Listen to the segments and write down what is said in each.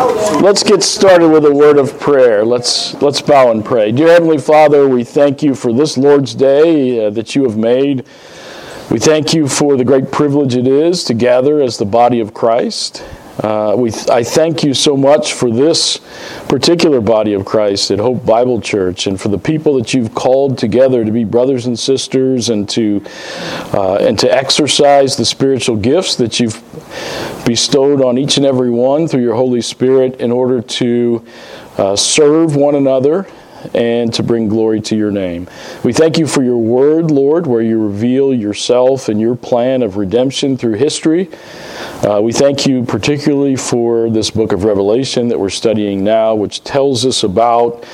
Let's get started with a word of prayer. Let's let's bow and pray. Dear heavenly Father, we thank you for this Lord's day uh, that you have made. We thank you for the great privilege it is to gather as the body of Christ. Uh, we, I thank you so much for this particular body of Christ at Hope Bible Church and for the people that you've called together to be brothers and sisters and to, uh, and to exercise the spiritual gifts that you've bestowed on each and every one through your Holy Spirit in order to uh, serve one another and to bring glory to your name. We thank you for your word, Lord, where you reveal yourself and your plan of redemption through history. Uh, we thank you particularly for this book of Revelation that we're studying now, which tells us about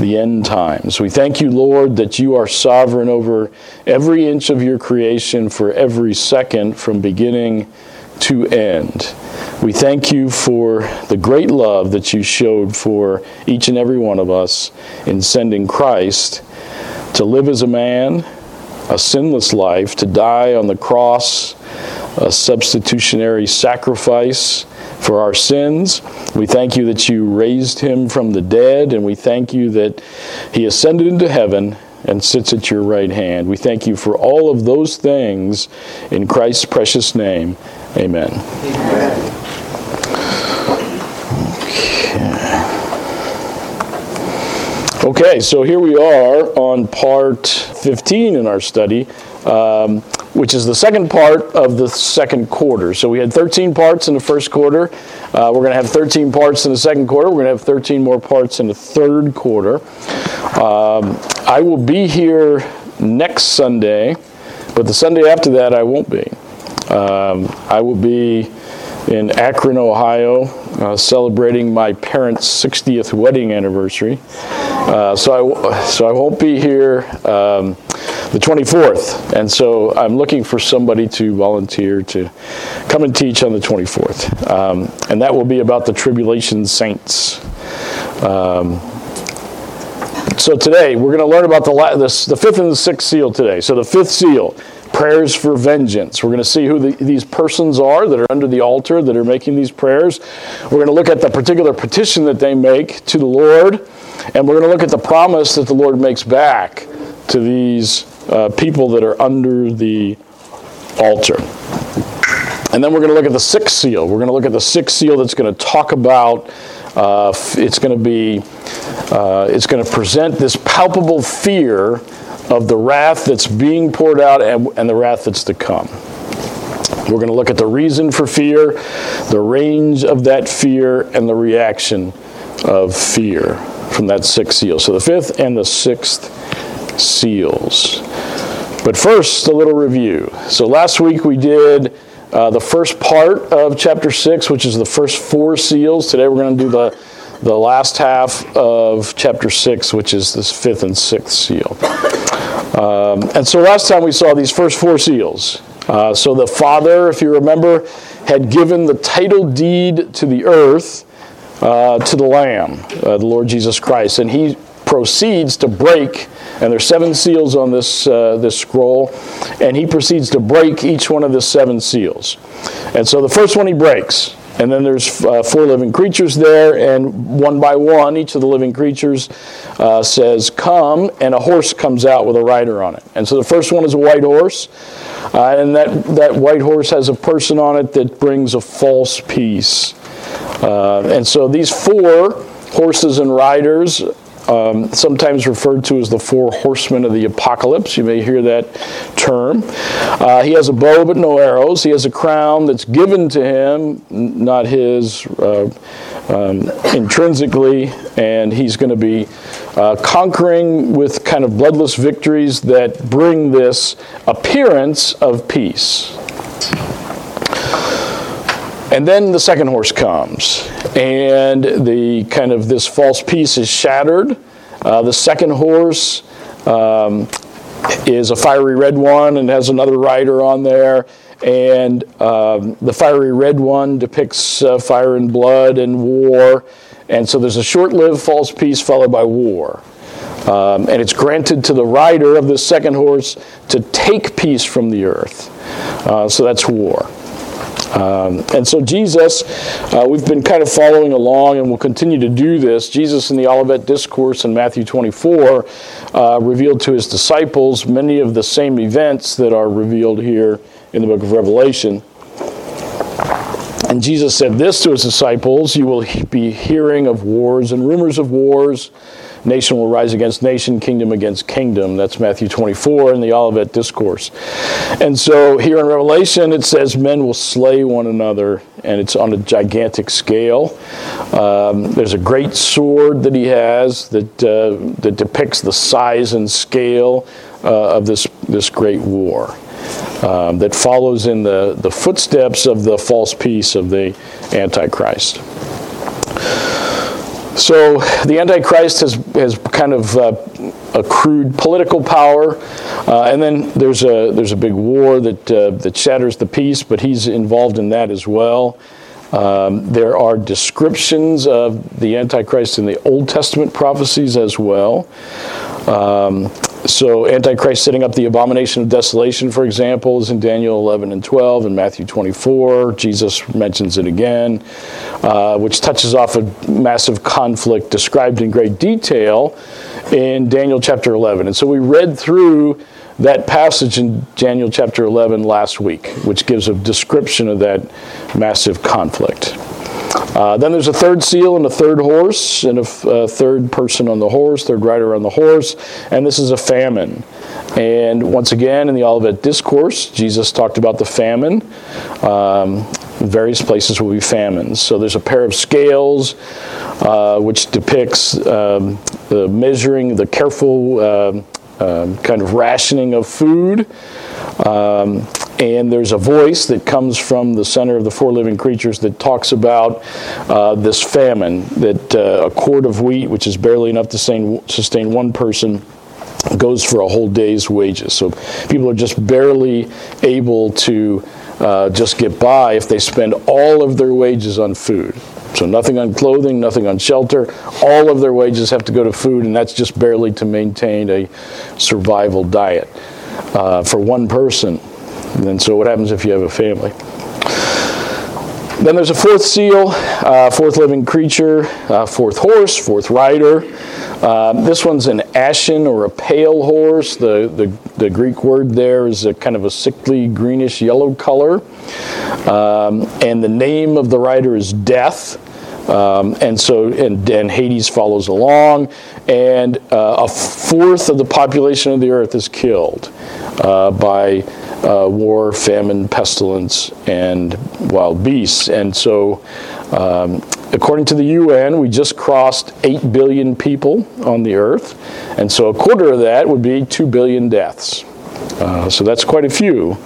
the end times. We thank you, Lord, that you are sovereign over every inch of your creation for every second from beginning to end. We thank you for the great love that you showed for each and every one of us in sending Christ to live as a man, a sinless life, to die on the cross, a substitutionary sacrifice for our sins. We thank you that you raised him from the dead, and we thank you that he ascended into heaven and sits at your right hand. We thank you for all of those things in Christ's precious name. Amen. Amen. Okay, so here we are on part 15 in our study, um, which is the second part of the second quarter. So we had 13 parts in the first quarter. Uh, we're going to have 13 parts in the second quarter. We're going to have 13 more parts in the third quarter. Um, I will be here next Sunday, but the Sunday after that I won't be. Um, I will be in Akron, Ohio, uh, celebrating my parents' 60th wedding anniversary. Uh, so, I, so I won't be here um, the 24th. And so I'm looking for somebody to volunteer to come and teach on the 24th. Um, and that will be about the tribulation saints. Um, so today we're going to learn about the, the, the fifth and the sixth seal today. So the fifth seal prayers for vengeance. We're going to see who the, these persons are that are under the altar that are making these prayers. We're going to look at the particular petition that they make to the Lord, and we're going to look at the promise that the Lord makes back to these uh, people that are under the altar. And then we're going to look at the sixth seal. We're going to look at the sixth seal that's going to talk about. Uh, it's going to be. Uh, it's going to present this palpable fear of the wrath that's being poured out and, and the wrath that's to come. We're going to look at the reason for fear, the range of that fear, and the reaction of fear from that sixth seal. So the fifth and the sixth seals. But first, a little review. So last week we did uh, the first part of chapter six, which is the first four seals. Today we're going to do the the last half of chapter 6, which is this fifth and sixth seal. Um, and so last time we saw these first four seals. Uh, so the Father, if you remember, had given the title deed to the earth uh, to the Lamb, uh, the Lord Jesus Christ. And he proceeds to break, and there's seven seals on this, uh, this scroll, and he proceeds to break each one of the seven seals. And so the first one he breaks, and then there's uh, four living creatures there, and one by one, each of the living creatures uh, says, Come, and a horse comes out with a rider on it. And so the first one is a white horse, uh, and that, that white horse has a person on it that brings a false peace. Uh, and so these four horses and riders um, sometimes referred to as the four horsemen of the apocalypse. You may hear that term. Uh, he has a bow but no arrows. He has a crown that's given to him, not his uh, um, intrinsically, and he's going to be uh, conquering with kind of bloodless victories that bring this appearance of peace. And then the second horse comes, and the kind of this false peace is shattered. Uh, the second horse um, is a fiery red one and has another rider on there. And um, the fiery red one depicts uh, fire and blood and war. And so there's a short lived false peace followed by war. Um, and it's granted to the rider of this second horse to take peace from the earth. Uh, so that's war. Um, and so Jesus, uh, we've been kind of following along, and we'll continue to do this. Jesus in the Olivet Discourse in Matthew 24 uh, revealed to his disciples many of the same events that are revealed here in the book of Revelation. And Jesus said this to his disciples You will be hearing of wars and rumors of wars. Nation will rise against nation, kingdom against kingdom. That's Matthew 24 in the Olivet Discourse. And so here in Revelation, it says men will slay one another, and it's on a gigantic scale. Um, there's a great sword that he has that, uh, that depicts the size and scale uh, of this, this great war. Um, that follows in the, the footsteps of the false peace of the Antichrist. So the Antichrist has, has kind of uh, accrued political power, uh, and then there's a, there's a big war that, uh, that shatters the peace, but he's involved in that as well. Um, there are descriptions of the Antichrist in the Old Testament prophecies as well. Um, so, Antichrist setting up the abomination of desolation, for example, is in Daniel 11 and 12 and Matthew 24. Jesus mentions it again, uh, which touches off a massive conflict described in great detail in Daniel chapter 11. And so, we read through that passage in Daniel chapter 11 last week, which gives a description of that massive conflict. Uh, then there's a third seal and a third horse, and a, a third person on the horse, third rider on the horse, and this is a famine. And once again, in the Olivet Discourse, Jesus talked about the famine. Um, various places will be famines. So there's a pair of scales uh, which depicts um, the measuring, the careful um, um kind of rationing of food. And there's a voice that comes from the center of the four living creatures that talks about uh, this famine, that uh, a quart of wheat, which is barely enough to sustain one person, goes for a whole day's wages. So people are just barely able to uh, just get by if they spend all of their wages on food. So nothing on clothing, nothing on shelter. All of their wages have to go to food, and that's just barely to maintain a survival diet uh, for one person. And so what happens if you have a family? Then there's a fourth seal, uh, fourth living creature, uh, fourth horse, fourth rider. Uh, this one's an ashen or a pale horse. The, the, the, Greek word there is a kind of a sickly greenish yellow color. Um, and the name of the rider is Death. Um, and so, and, and, Hades follows along, and uh, a fourth of the population of the earth is killed uh, by uh, war, famine, pestilence, and wild beasts. And so, um, according to the UN, we just crossed 8 billion people on the earth. And so, a quarter of that would be 2 billion deaths. Uh, so, that's quite a few.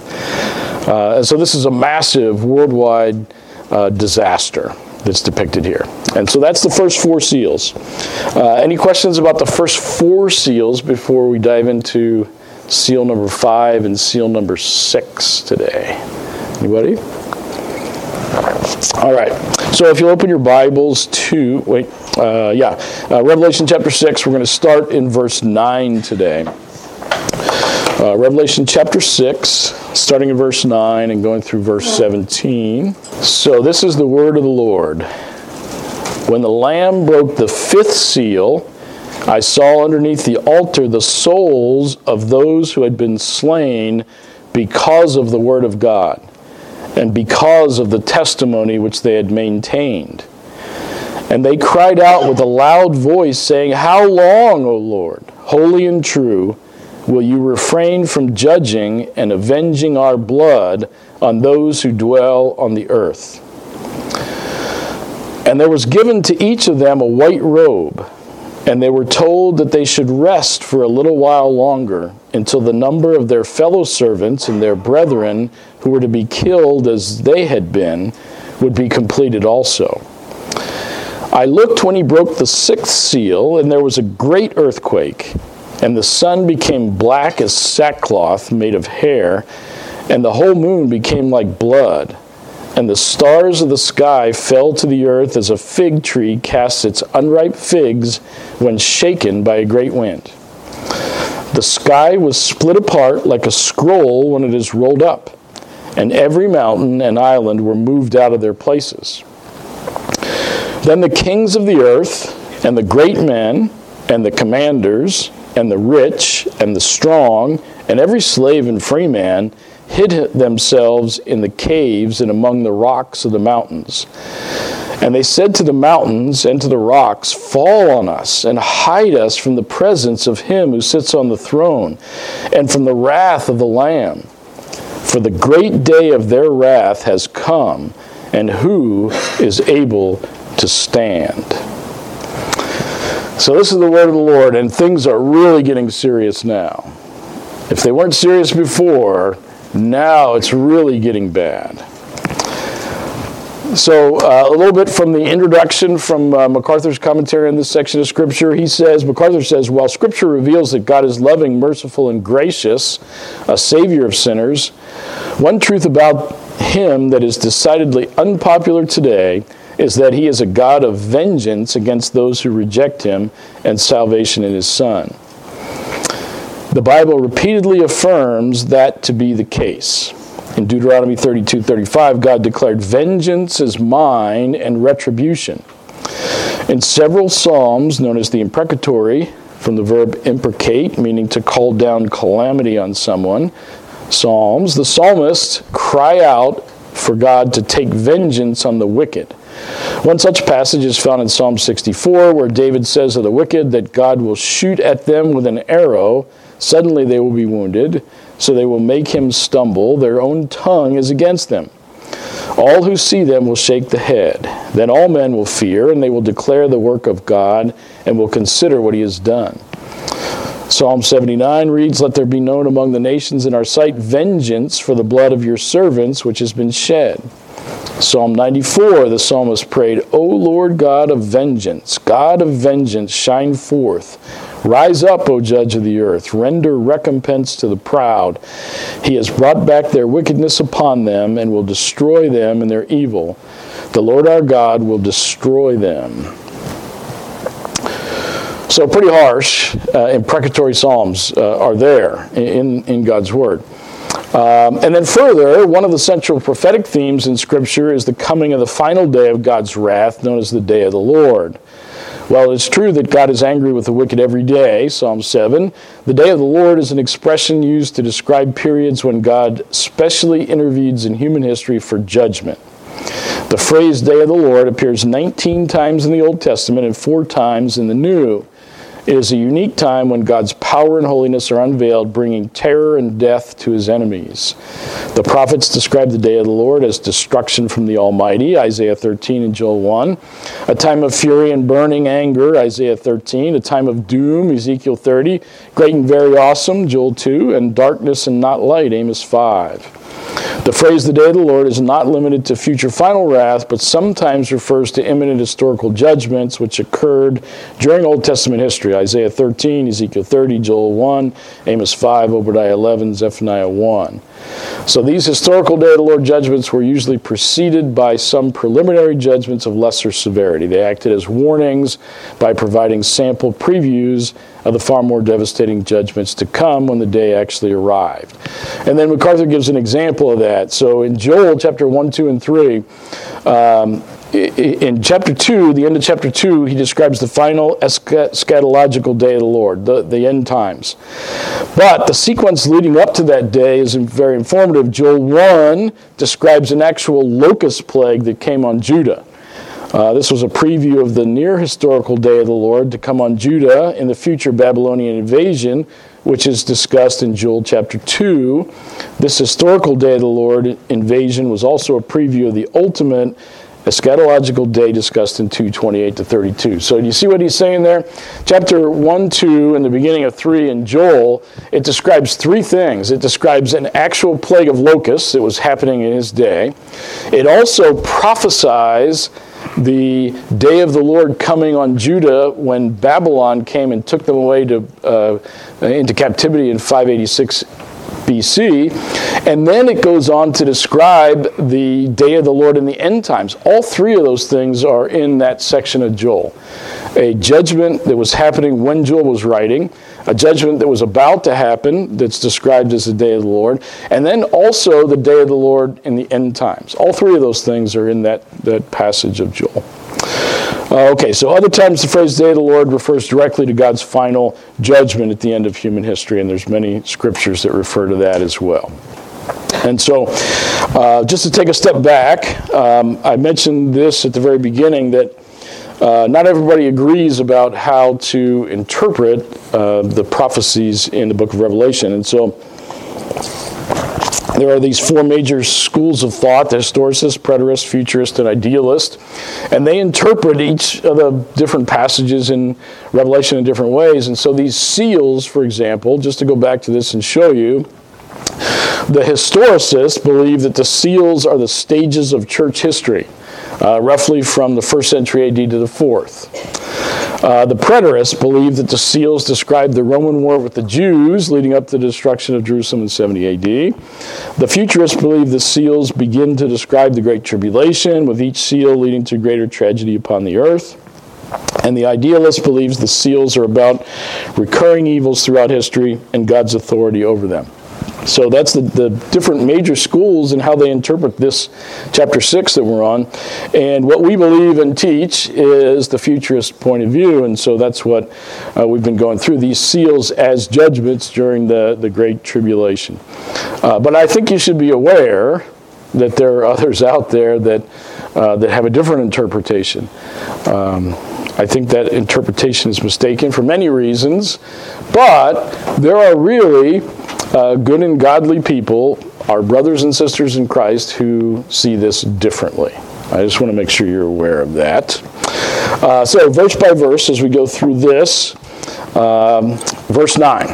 Uh, and so, this is a massive worldwide uh, disaster that's depicted here. And so that's the first four seals. Uh, any questions about the first four seals before we dive into seal number five and seal number six today. Anybody? All right. So if you open your Bibles to, wait, uh, yeah, uh, Revelation chapter 6, we're going to start in verse 9 today. Uh, Revelation chapter 6, starting in verse 9 and going through verse 17. So this is the word of the Lord. When the Lamb broke the fifth seal, I saw underneath the altar the souls of those who had been slain because of the word of God and because of the testimony which they had maintained. And they cried out with a loud voice, saying, How long, O Lord, holy and true, will you refrain from judging and avenging our blood on those who dwell on the earth? And there was given to each of them a white robe and they were told that they should rest for a little while longer until the number of their fellow servants and their brethren who were to be killed as they had been would be completed also. I looked when he broke the sixth seal, and there was a great earthquake, and the sun became black as sackcloth made of hair, and the whole moon became like blood and the stars of the sky fell to the earth as a fig tree casts its unripe figs when shaken by a great wind. The sky was split apart like a scroll when it is rolled up, and every mountain and island were moved out of their places. Then the kings of the earth, and the great men, and the commanders, and the rich, and the strong, and every slave and free man hid themselves in the caves and among the rocks of the mountains. And they said to the mountains and to the rocks, Fall on us and hide us from the presence of him who sits on the throne and from the wrath of the Lamb. For the great day of their wrath has come, and who is able to stand? So, this is the word of the Lord, and things are really getting serious now. If they weren't serious before, now it's really getting bad. So, uh, a little bit from the introduction from uh, MacArthur's commentary on this section of Scripture. He says, MacArthur says, while Scripture reveals that God is loving, merciful, and gracious, a Savior of sinners, one truth about Him that is decidedly unpopular today is that He is a God of vengeance against those who reject Him and salvation in His Son. The Bible repeatedly affirms that to be the case. In Deuteronomy 32 35, God declared, Vengeance is mine and retribution. In several Psalms, known as the imprecatory, from the verb imprecate, meaning to call down calamity on someone, Psalms, the psalmists cry out for God to take vengeance on the wicked. One such passage is found in Psalm 64, where David says of the wicked that God will shoot at them with an arrow. Suddenly they will be wounded so they will make him stumble. Their own tongue is against them. All who see them will shake the head. Then all men will fear, and they will declare the work of God and will consider what he has done. Psalm 79 reads, Let there be known among the nations in our sight vengeance for the blood of your servants which has been shed. Psalm 94, the psalmist prayed, O Lord God of vengeance, God of vengeance, shine forth. Rise up, O judge of the earth, render recompense to the proud. He has brought back their wickedness upon them and will destroy them in their evil. The Lord our God will destroy them. So, pretty harsh, uh, imprecatory psalms uh, are there in, in God's Word. Um, and then further, one of the central prophetic themes in Scripture is the coming of the final day of God's wrath, known as the day of the Lord. Well, it's true that God is angry with the wicked every day, Psalm 7. The day of the Lord is an expression used to describe periods when God specially intervenes in human history for judgment. The phrase day of the Lord appears 19 times in the Old Testament and four times in the New. It is a unique time when God's power and holiness are unveiled, bringing terror and death to his enemies. The prophets describe the day of the Lord as destruction from the Almighty, Isaiah 13 and Joel 1. A time of fury and burning anger, Isaiah 13. A time of doom, Ezekiel 30. Great and very awesome, Joel 2. And darkness and not light, Amos 5. The phrase the day of the Lord is not limited to future final wrath, but sometimes refers to imminent historical judgments which occurred during Old Testament history Isaiah 13, Ezekiel 30, Joel 1, Amos 5, Obadiah 11, Zephaniah 1. So these historical day of the Lord judgments were usually preceded by some preliminary judgments of lesser severity. They acted as warnings by providing sample previews of the far more devastating judgments to come when the day actually arrived. And then MacArthur gives an example of that. So in Joel chapter 1, 2, and 3, um, in chapter 2, the end of chapter 2, he describes the final eschatological day of the Lord, the, the end times. But the sequence leading up to that day is very informative. Joel 1 describes an actual locust plague that came on Judah. Uh, this was a preview of the near historical day of the Lord to come on Judah in the future Babylonian invasion, which is discussed in Joel chapter 2. This historical day of the Lord invasion was also a preview of the ultimate eschatological day discussed in 228 to 32. So you see what he's saying there? Chapter 1, 2, and the beginning of 3 in Joel, it describes three things. It describes an actual plague of locusts that was happening in his day. It also prophesies the day of the Lord coming on Judah when Babylon came and took them away to, uh, into captivity in 586 BC. And then it goes on to describe the day of the Lord in the end times. All three of those things are in that section of Joel. A judgment that was happening when Joel was writing, a judgment that was about to happen that's described as the day of the Lord, and then also the day of the Lord in the end times. All three of those things are in that, that passage of Joel. Uh, okay, so other times the phrase day of the Lord refers directly to God's final judgment at the end of human history, and there's many scriptures that refer to that as well. And so, uh, just to take a step back, um, I mentioned this at the very beginning that uh, not everybody agrees about how to interpret uh, the prophecies in the book of Revelation. And so, there are these four major schools of thought the historicist, preterist, futurist, and idealist. And they interpret each of the different passages in Revelation in different ways. And so these seals, for example, just to go back to this and show you, the historicists believe that the seals are the stages of church history, uh, roughly from the first century AD to the fourth. Uh, the preterists believe that the seals describe the Roman war with the Jews leading up to the destruction of Jerusalem in 70 AD. The futurists believe the seals begin to describe the Great Tribulation, with each seal leading to greater tragedy upon the earth. And the idealist believes the seals are about recurring evils throughout history and God's authority over them. So that's the, the different major schools and how they interpret this chapter 6 that we're on. And what we believe and teach is the futurist point of view. And so that's what uh, we've been going through these seals as judgments during the, the Great Tribulation. Uh, but I think you should be aware that there are others out there that, uh, that have a different interpretation. Um, I think that interpretation is mistaken for many reasons, but there are really uh, good and godly people, our brothers and sisters in Christ, who see this differently. I just want to make sure you're aware of that. Uh, so, verse by verse, as we go through this, um, verse 9.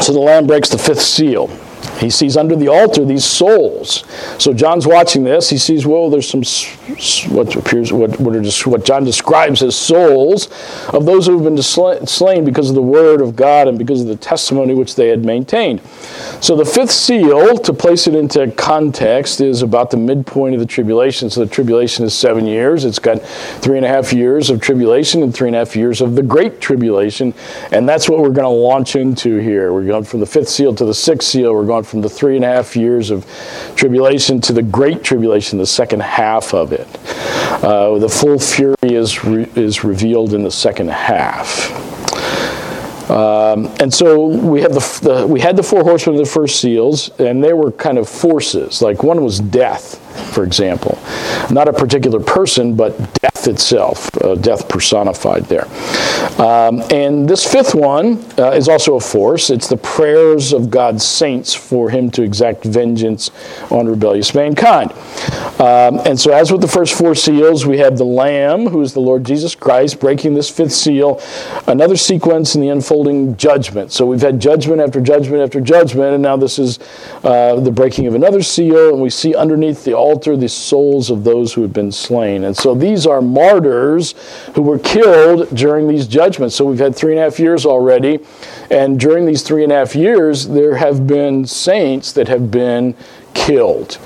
So the Lamb breaks the fifth seal. He sees under the altar these souls. So John's watching this. He sees, well, there's some what appears what what, what John describes as souls of those who have been slain because of the word of God and because of the testimony which they had maintained. So the fifth seal, to place it into context, is about the midpoint of the tribulation. So the tribulation is seven years. It's got three and a half years of tribulation and three and a half years of the great tribulation, and that's what we're going to launch into here. We're going from the fifth seal to the sixth seal. We're going from the three and a half years of tribulation to the great tribulation, the second half of it. Uh, the full fury is, re- is revealed in the second half. Um, and so we have the, the, we had the four horsemen of the first seals, and they were kind of forces. Like one was death, for example, not a particular person, but death itself, uh, death personified there. Um, and this fifth one uh, is also a force. It's the prayers of God's saints for Him to exact vengeance on rebellious mankind. Um, and so, as with the first four seals, we have the Lamb, who is the Lord Jesus Christ, breaking this fifth seal. Another sequence in the unfolding judgment. So, we've had judgment after judgment after judgment, and now this is uh, the breaking of another seal, and we see underneath the altar the souls of those who have been slain. And so, these are martyrs who were killed during these judgments. So, we've had three and a half years already, and during these three and a half years, there have been saints that have been killed.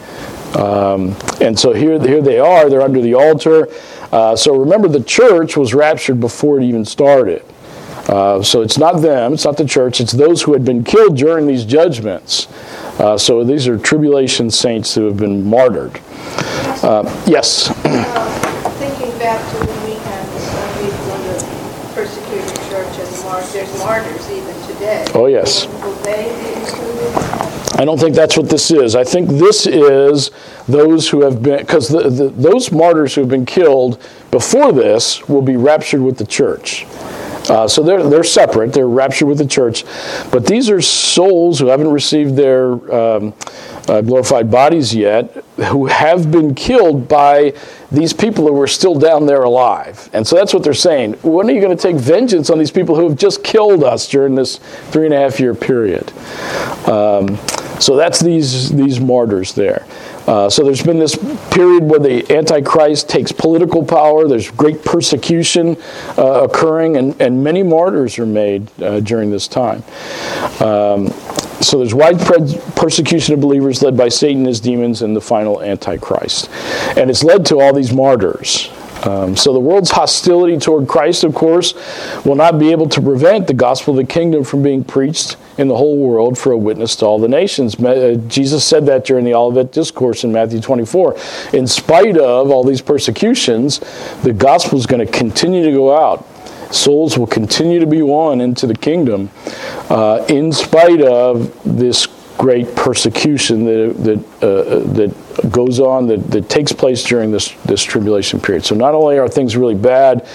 Um, and so here, here they are, they're under the altar. Uh, so remember, the church was raptured before it even started. Uh, so it's not them, it's not the church, it's those who had been killed during these judgments. Uh, so these are tribulation saints who have been martyred. Uh, yes? thinking back to when we had the persecuted church and there's martyrs even today. Oh, yes. Will they be included? I don't think that's what this is. I think this is those who have been, because those martyrs who have been killed before this will be raptured with the church. Uh, so they're, they're separate, they're raptured with the church. But these are souls who haven't received their um, uh, glorified bodies yet, who have been killed by these people who are still down there alive. And so that's what they're saying. When are you going to take vengeance on these people who have just killed us during this three and a half year period? Um, so that's these, these martyrs there. Uh, so there's been this period where the Antichrist takes political power. There's great persecution uh, occurring, and, and many martyrs are made uh, during this time. Um, so there's widespread persecution of believers led by Satan, his demons, and the final Antichrist. And it's led to all these martyrs. Um, so the world's hostility toward Christ, of course, will not be able to prevent the gospel of the kingdom from being preached in the whole world for a witness to all the nations. Uh, Jesus said that during the Olivet Discourse in Matthew 24. In spite of all these persecutions, the gospel is going to continue to go out. Souls will continue to be won into the kingdom uh, in spite of this great persecution that, that, uh, that goes on, that, that takes place during this, this tribulation period. So, not only are things really bad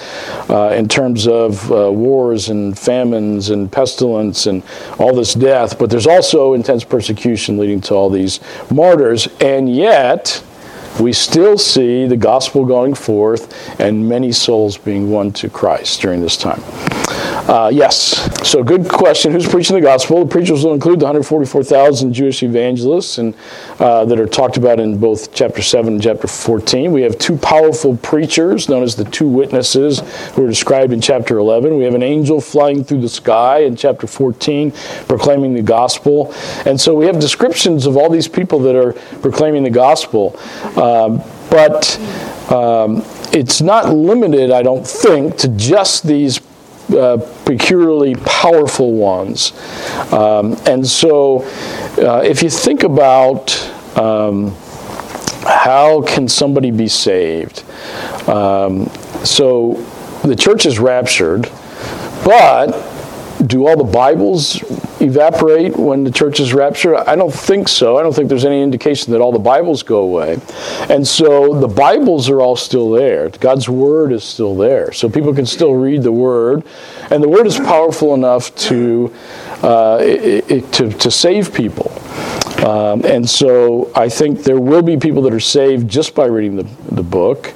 uh, in terms of uh, wars and famines and pestilence and all this death, but there's also intense persecution leading to all these martyrs, and yet, we still see the gospel going forth and many souls being won to Christ during this time. Uh, yes. So, good question. Who's preaching the gospel? The preachers will include the 144,000 Jewish evangelists and uh, that are talked about in both chapter 7 and chapter 14. We have two powerful preachers known as the two witnesses who are described in chapter 11. We have an angel flying through the sky in chapter 14 proclaiming the gospel. And so we have descriptions of all these people that are proclaiming the gospel. Um, but um, it's not limited, I don't think, to just these uh, peculiarly powerful ones. Um, and so, uh, if you think about um, how can somebody be saved, um, so the church is raptured, but do all the Bibles evaporate when the church is raptured? I don't think so. I don't think there's any indication that all the Bibles go away. And so the Bibles are all still there. God's Word is still there. So people can still read the Word. And the Word is powerful enough to, uh, it, it, to, to save people. Um, and so I think there will be people that are saved just by reading the, the book.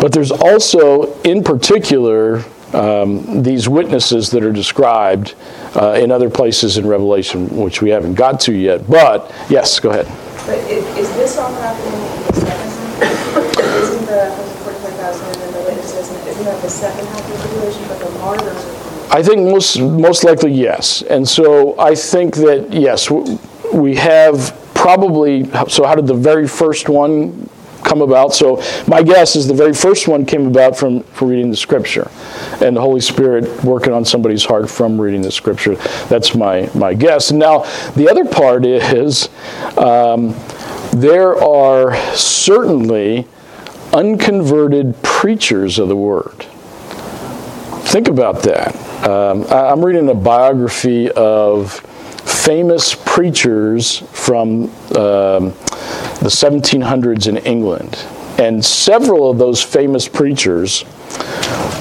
But there's also, in particular, um, these witnesses that are described uh, in other places in Revelation, which we haven't got to yet. But yes, go ahead. But is, is this all happening in the second? Isn't the 45,000 and then the witnesses, isn't that the second half of the tribulation? But the martyrs. I think most most likely yes, and so I think that yes, we have probably. So how did the very first one come about. So my guess is the very first one came about from, from reading the scripture and the Holy Spirit working on somebody's heart from reading the scripture. That's my, my guess. Now the other part is um, there are certainly unconverted preachers of the word. Think about that. Um, I'm reading a biography of famous preachers from um, the 1700s in England. And several of those famous preachers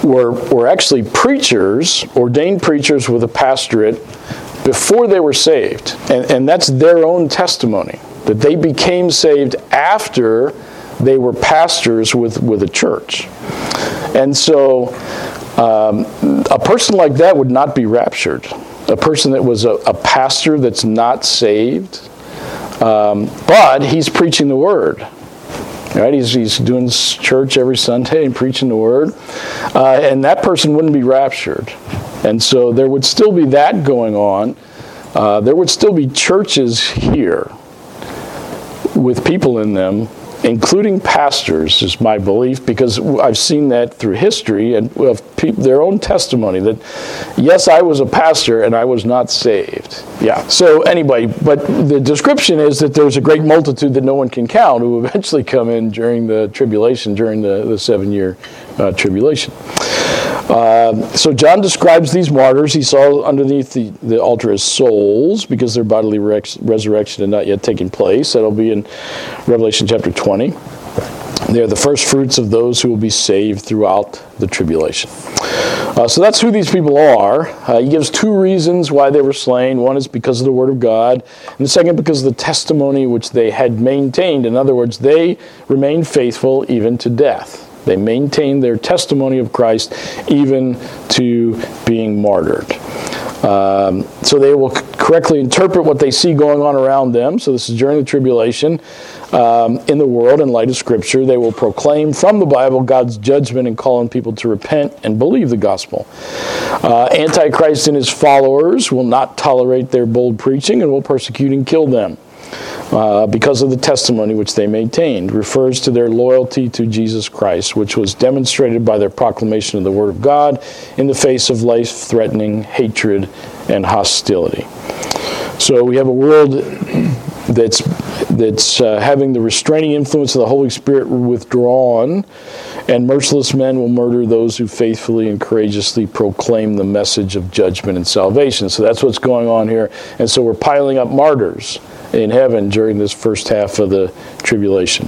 were, were actually preachers, ordained preachers with a pastorate, before they were saved. And, and that's their own testimony, that they became saved after they were pastors with, with a church. And so um, a person like that would not be raptured. A person that was a, a pastor that's not saved um, but he's preaching the word. Right? He's, he's doing church every Sunday and preaching the word. Uh, and that person wouldn't be raptured. And so there would still be that going on. Uh, there would still be churches here with people in them including pastors, is my belief, because I've seen that through history and of their own testimony that, yes, I was a pastor and I was not saved. Yeah. So, anyway, but the description is that there's a great multitude that no one can count who eventually come in during the tribulation, during the, the seven year uh, tribulation. Uh, so John describes these martyrs he saw underneath the, the altar as souls because their bodily resurrection had not yet taken place. That'll be in Revelation chapter 20. They are the first fruits of those who will be saved throughout the tribulation. Uh, so that's who these people are. Uh, he gives two reasons why they were slain. One is because of the word of God, and the second because of the testimony which they had maintained. In other words, they remained faithful even to death. They maintain their testimony of Christ even to being martyred. Um, so they will correctly interpret what they see going on around them. So this is during the tribulation um, in the world in light of Scripture. They will proclaim from the Bible God's judgment and call on people to repent and believe the gospel. Uh, Antichrist and his followers will not tolerate their bold preaching and will persecute and kill them. Uh, because of the testimony which they maintained, refers to their loyalty to Jesus Christ, which was demonstrated by their proclamation of the Word of God in the face of life threatening hatred and hostility. So we have a world that's, that's uh, having the restraining influence of the Holy Spirit withdrawn, and merciless men will murder those who faithfully and courageously proclaim the message of judgment and salvation. So that's what's going on here. And so we're piling up martyrs in heaven during this first half of the tribulation.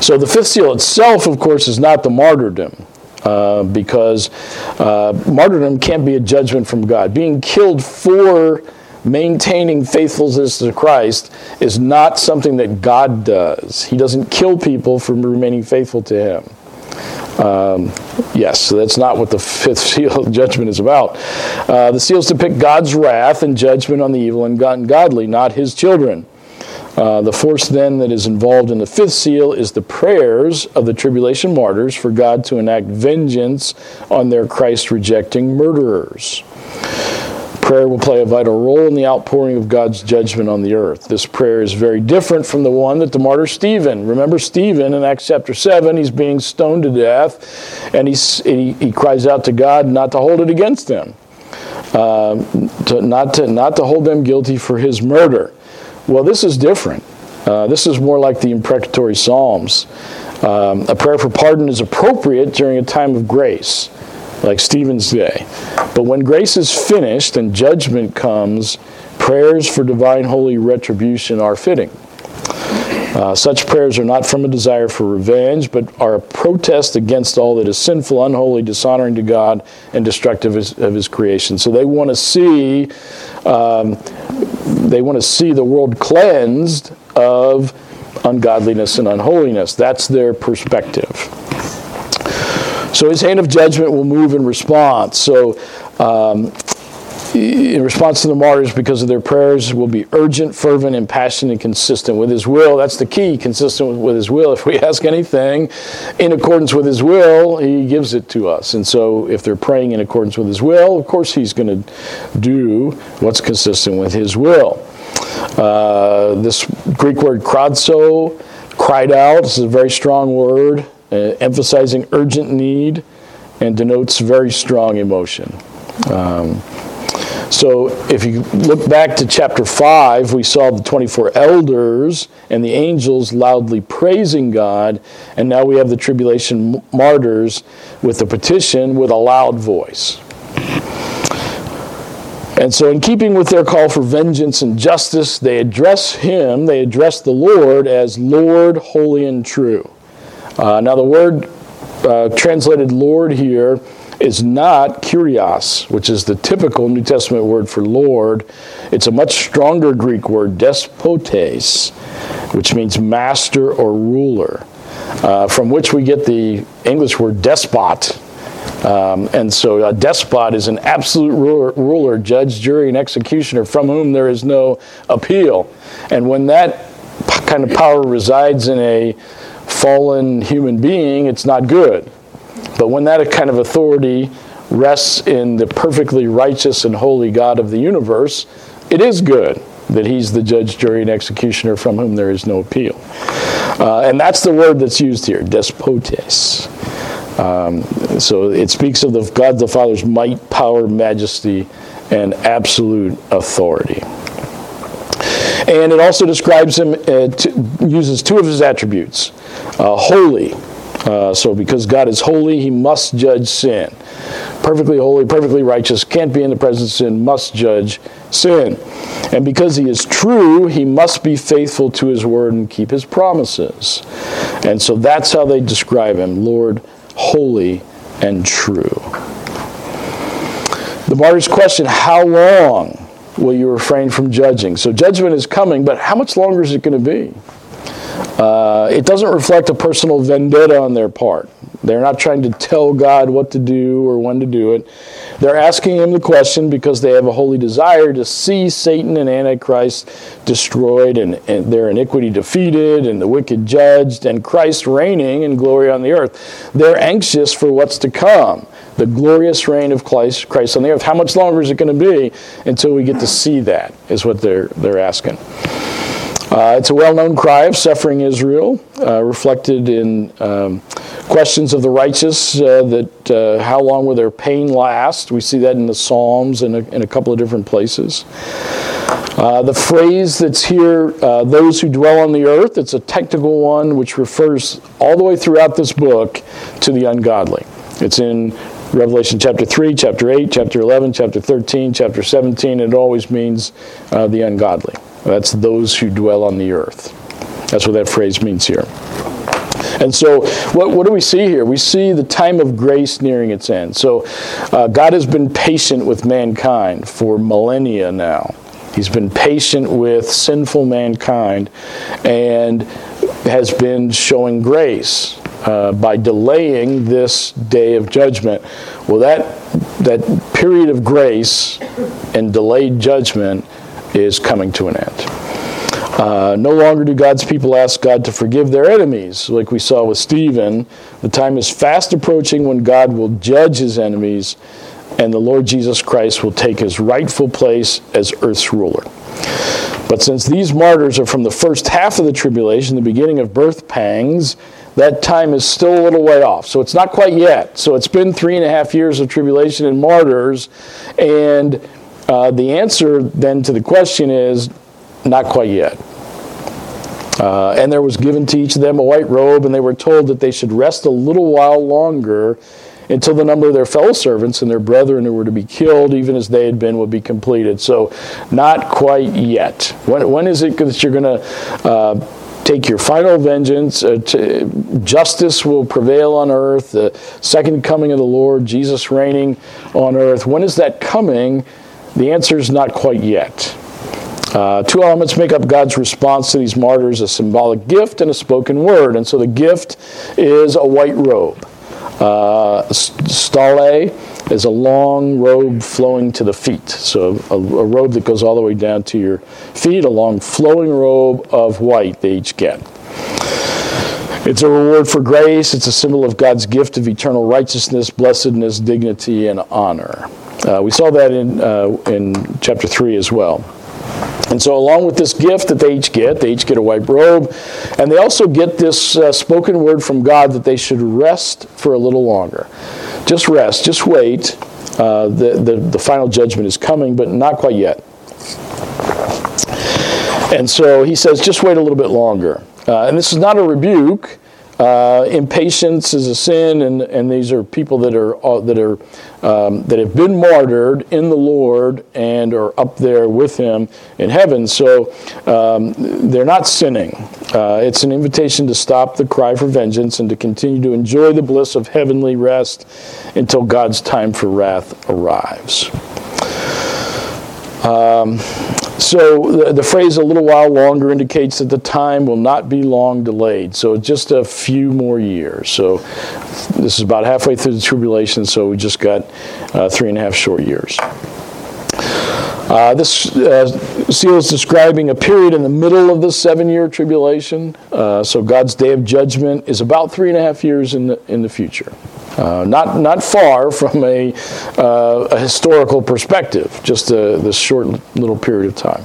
So the fifth seal itself, of course, is not the martyrdom. Uh, because uh, martyrdom can't be a judgment from God. Being killed for maintaining faithfulness to Christ is not something that God does. He doesn't kill people for remaining faithful to Him. Um, yes, so that's not what the fifth seal judgment is about. Uh, the seals depict God's wrath and judgment on the evil and ungodly, not his children. Uh, the force then that is involved in the fifth seal is the prayers of the tribulation martyrs for God to enact vengeance on their Christ rejecting murderers. Prayer will play a vital role in the outpouring of God's judgment on the earth. This prayer is very different from the one that the martyr Stephen. Remember Stephen in Acts chapter 7, he's being stoned to death, and he's, he, he cries out to God not to hold it against them, uh, to, not, to, not to hold them guilty for his murder. Well, this is different. Uh, this is more like the imprecatory Psalms. Um, a prayer for pardon is appropriate during a time of grace like Stephen's day. But when grace is finished and judgment comes, prayers for divine holy retribution are fitting. Uh, such prayers are not from a desire for revenge, but are a protest against all that is sinful, unholy, dishonoring to God, and destructive of His, of his creation. So they want to see, um, they want to see the world cleansed of ungodliness and unholiness. That's their perspective. So his hand of judgment will move in response. So, um, in response to the martyrs, because of their prayers, will be urgent, fervent, impassioned, and consistent with his will. That's the key, consistent with his will. If we ask anything in accordance with his will, he gives it to us. And so, if they're praying in accordance with his will, of course, he's going to do what's consistent with his will. Uh, this Greek word krazo, cried out, this is a very strong word uh, emphasizing urgent need and denotes very strong emotion. Um, so if you look back to chapter 5, we saw the 24 elders and the angels loudly praising God, and now we have the tribulation martyrs with the petition with a loud voice. And so, in keeping with their call for vengeance and justice, they address him, they address the Lord as Lord, holy and true. Uh, now, the word uh, translated Lord here is not kurios, which is the typical New Testament word for Lord. It's a much stronger Greek word, despotes, which means master or ruler, uh, from which we get the English word despot. Um, and so a despot is an absolute ruler, ruler, judge, jury, and executioner from whom there is no appeal. And when that kind of power resides in a fallen human being, it's not good. But when that kind of authority rests in the perfectly righteous and holy God of the universe, it is good that he's the judge, jury, and executioner from whom there is no appeal. Uh, and that's the word that's used here, despotes. Um, so it speaks of the God the Father's might, power, majesty, and absolute authority. And it also describes him, uh, uses two of his attributes uh, holy. Uh, so, because God is holy, he must judge sin. Perfectly holy, perfectly righteous, can't be in the presence of sin, must judge sin. And because he is true, he must be faithful to his word and keep his promises. And so that's how they describe him Lord, holy and true. The martyr's question how long will you refrain from judging? So, judgment is coming, but how much longer is it going to be? Uh, it doesn't reflect a personal vendetta on their part. They're not trying to tell God what to do or when to do it. They're asking Him the question because they have a holy desire to see Satan and Antichrist destroyed and, and their iniquity defeated and the wicked judged and Christ reigning in glory on the earth. They're anxious for what's to come the glorious reign of Christ, Christ on the earth. How much longer is it going to be until we get to see that, is what they're, they're asking. Uh, it's a well known cry of suffering Israel, uh, reflected in um, questions of the righteous uh, that uh, how long will their pain last? We see that in the Psalms and in a couple of different places. Uh, the phrase that's here, uh, those who dwell on the earth, it's a technical one which refers all the way throughout this book to the ungodly. It's in Revelation chapter 3, chapter 8, chapter 11, chapter 13, chapter 17. It always means the ungodly. That's those who dwell on the earth. That's what that phrase means here. And so, what, what do we see here? We see the time of grace nearing its end. So, uh, God has been patient with mankind for millennia now. He's been patient with sinful mankind and has been showing grace uh, by delaying this day of judgment. Well, that, that period of grace and delayed judgment is coming to an end. Uh, no longer do God's people ask God to forgive their enemies, like we saw with Stephen. The time is fast approaching when God will judge his enemies, and the Lord Jesus Christ will take his rightful place as earth's ruler. But since these martyrs are from the first half of the tribulation, the beginning of birth pangs, that time is still a little way off. So it's not quite yet. So it's been three and a half years of tribulation and martyrs, and uh, the answer then to the question is not quite yet. Uh, and there was given to each of them a white robe, and they were told that they should rest a little while longer until the number of their fellow servants and their brethren who were to be killed, even as they had been, would be completed. So, not quite yet. When, when is it that you're going to uh, take your final vengeance? Uh, justice will prevail on earth, the second coming of the Lord, Jesus reigning on earth. When is that coming? The answer is not quite yet. Uh, two elements make up God's response to these martyrs a symbolic gift and a spoken word. And so the gift is a white robe. Uh, stole is a long robe flowing to the feet. So a, a, robe that goes all the way down to your feet, a long flowing robe of white they each get. It's a reward for grace. It's a symbol of God's gift of eternal righteousness, blessedness, dignity, and honor. Uh, we saw that in, uh, in chapter 3 as well. And so, along with this gift that they each get, they each get a white robe, and they also get this uh, spoken word from God that they should rest for a little longer. Just rest, just wait. Uh, the, the, the final judgment is coming, but not quite yet. And so he says, just wait a little bit longer. Uh, and this is not a rebuke. Uh, impatience is a sin, and, and these are people that are uh, that are um, that have been martyred in the Lord and are up there with Him in heaven. So um, they're not sinning. Uh, it's an invitation to stop the cry for vengeance and to continue to enjoy the bliss of heavenly rest until God's time for wrath arrives. Um, so the, the, phrase a little while longer indicates that the time will not be long delayed. So just a few more years. So this is about halfway through the tribulation, so we just got uh, three and a half short years. Uh, this uh, seal is describing a period in the middle of the seven year tribulation. Uh, so God's day of judgment is about three and a half years in the, in the future. Uh, not, not far from a, uh, a historical perspective, just a, this short little period of time.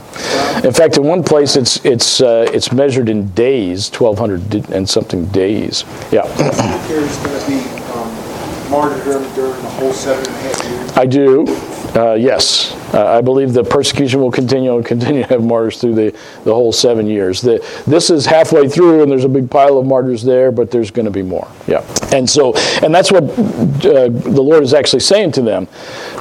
In fact, in one place it's, it's, uh, it's measured in days, 1,200 and something days. Yeah. There's going to be um, martyrdom during the whole seven and a half years. I do. Uh, yes, uh, I believe the persecution will continue and continue to have martyrs through the, the whole seven years. The, this is halfway through, and there's a big pile of martyrs there, but there's going to be more. Yeah, and so, and that's what uh, the Lord is actually saying to them,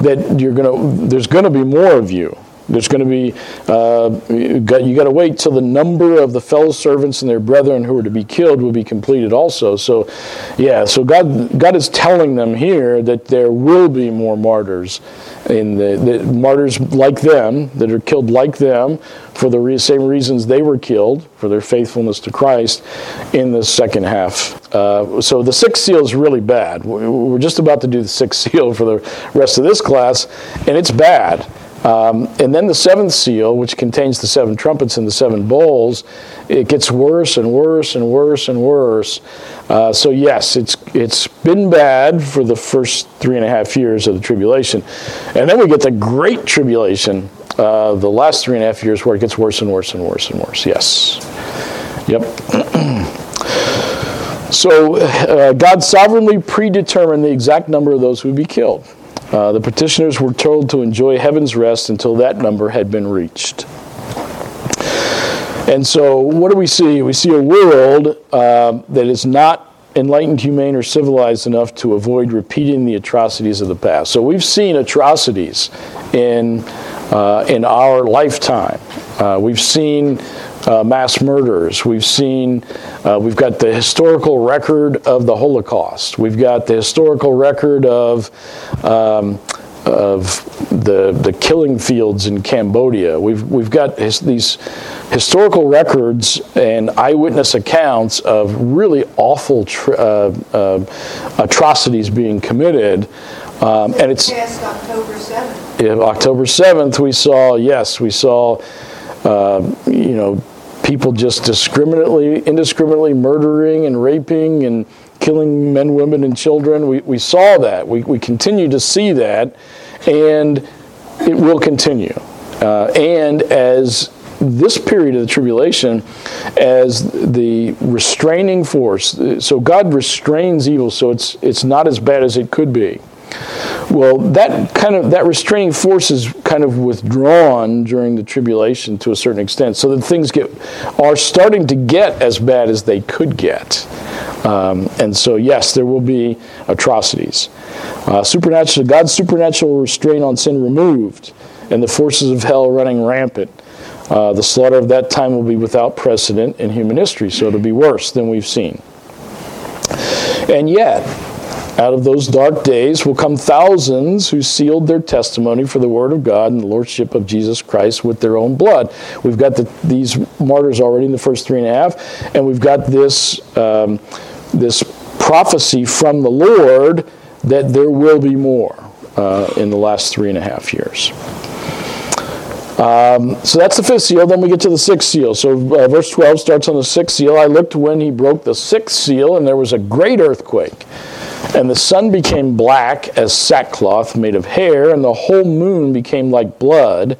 that you're going to, there's going to be more of you. There's going to be, uh, you got, you got to wait till the number of the fellow servants and their brethren who are to be killed will be completed also. So, yeah, so God, God is telling them here that there will be more martyrs, in the, the martyrs like them, that are killed like them for the re- same reasons they were killed, for their faithfulness to Christ, in the second half. Uh, so the sixth seal is really bad. We're just about to do the sixth seal for the rest of this class, and it's bad. Um, and then the seventh seal, which contains the seven trumpets and the seven bowls, it gets worse and worse and worse and worse. Uh, so yes, it's it's been bad for the first three and a half years of the tribulation, and then we get the great tribulation. uh, the last three and a half years where it gets worse and worse and worse and worse. Yes. Yep. so uh, God sovereignly predetermined the exact number of those who would be killed. Uh, the petitioners were told to enjoy heaven's rest until that number had been reached. And so, what do we see? We see a world uh, that is not enlightened, humane, or civilized enough to avoid repeating the atrocities of the past. So, we've seen atrocities in, uh, in our lifetime. Uh, we've seen uh, mass murders. We've seen, uh, we've got the historical record of the Holocaust. We've got the historical record of um, of the the killing fields in Cambodia. We've we've got his, these historical records and eyewitness accounts of really awful tr- uh, uh, atrocities being committed. Um, and it's October 7th. October 7th, we saw, yes, we saw, uh, you know, people just discriminately, indiscriminately murdering and raping and killing men, women, and children. We, we saw that. We, we continue to see that, and it will continue. Uh, and as this period of the tribulation, as the restraining force, so God restrains evil, so it's, it's not as bad as it could be. Well, that kind of that restraining force is kind of withdrawn during the tribulation to a certain extent, so that things get are starting to get as bad as they could get. Um, and so, yes, there will be atrocities. Uh, supernatural, God's supernatural restraint on sin removed, and the forces of hell running rampant. Uh, the slaughter of that time will be without precedent in human history, so it'll be worse than we've seen. And yet, out of those dark days will come thousands who sealed their testimony for the Word of God and the Lordship of Jesus Christ with their own blood. We've got the, these martyrs already in the first three and a half, and we've got this, um, this prophecy from the Lord that there will be more uh, in the last three and a half years. Um, so that's the fifth seal. Then we get to the sixth seal. So uh, verse 12 starts on the sixth seal. I looked when he broke the sixth seal, and there was a great earthquake. And the sun became black as sackcloth made of hair, and the whole moon became like blood,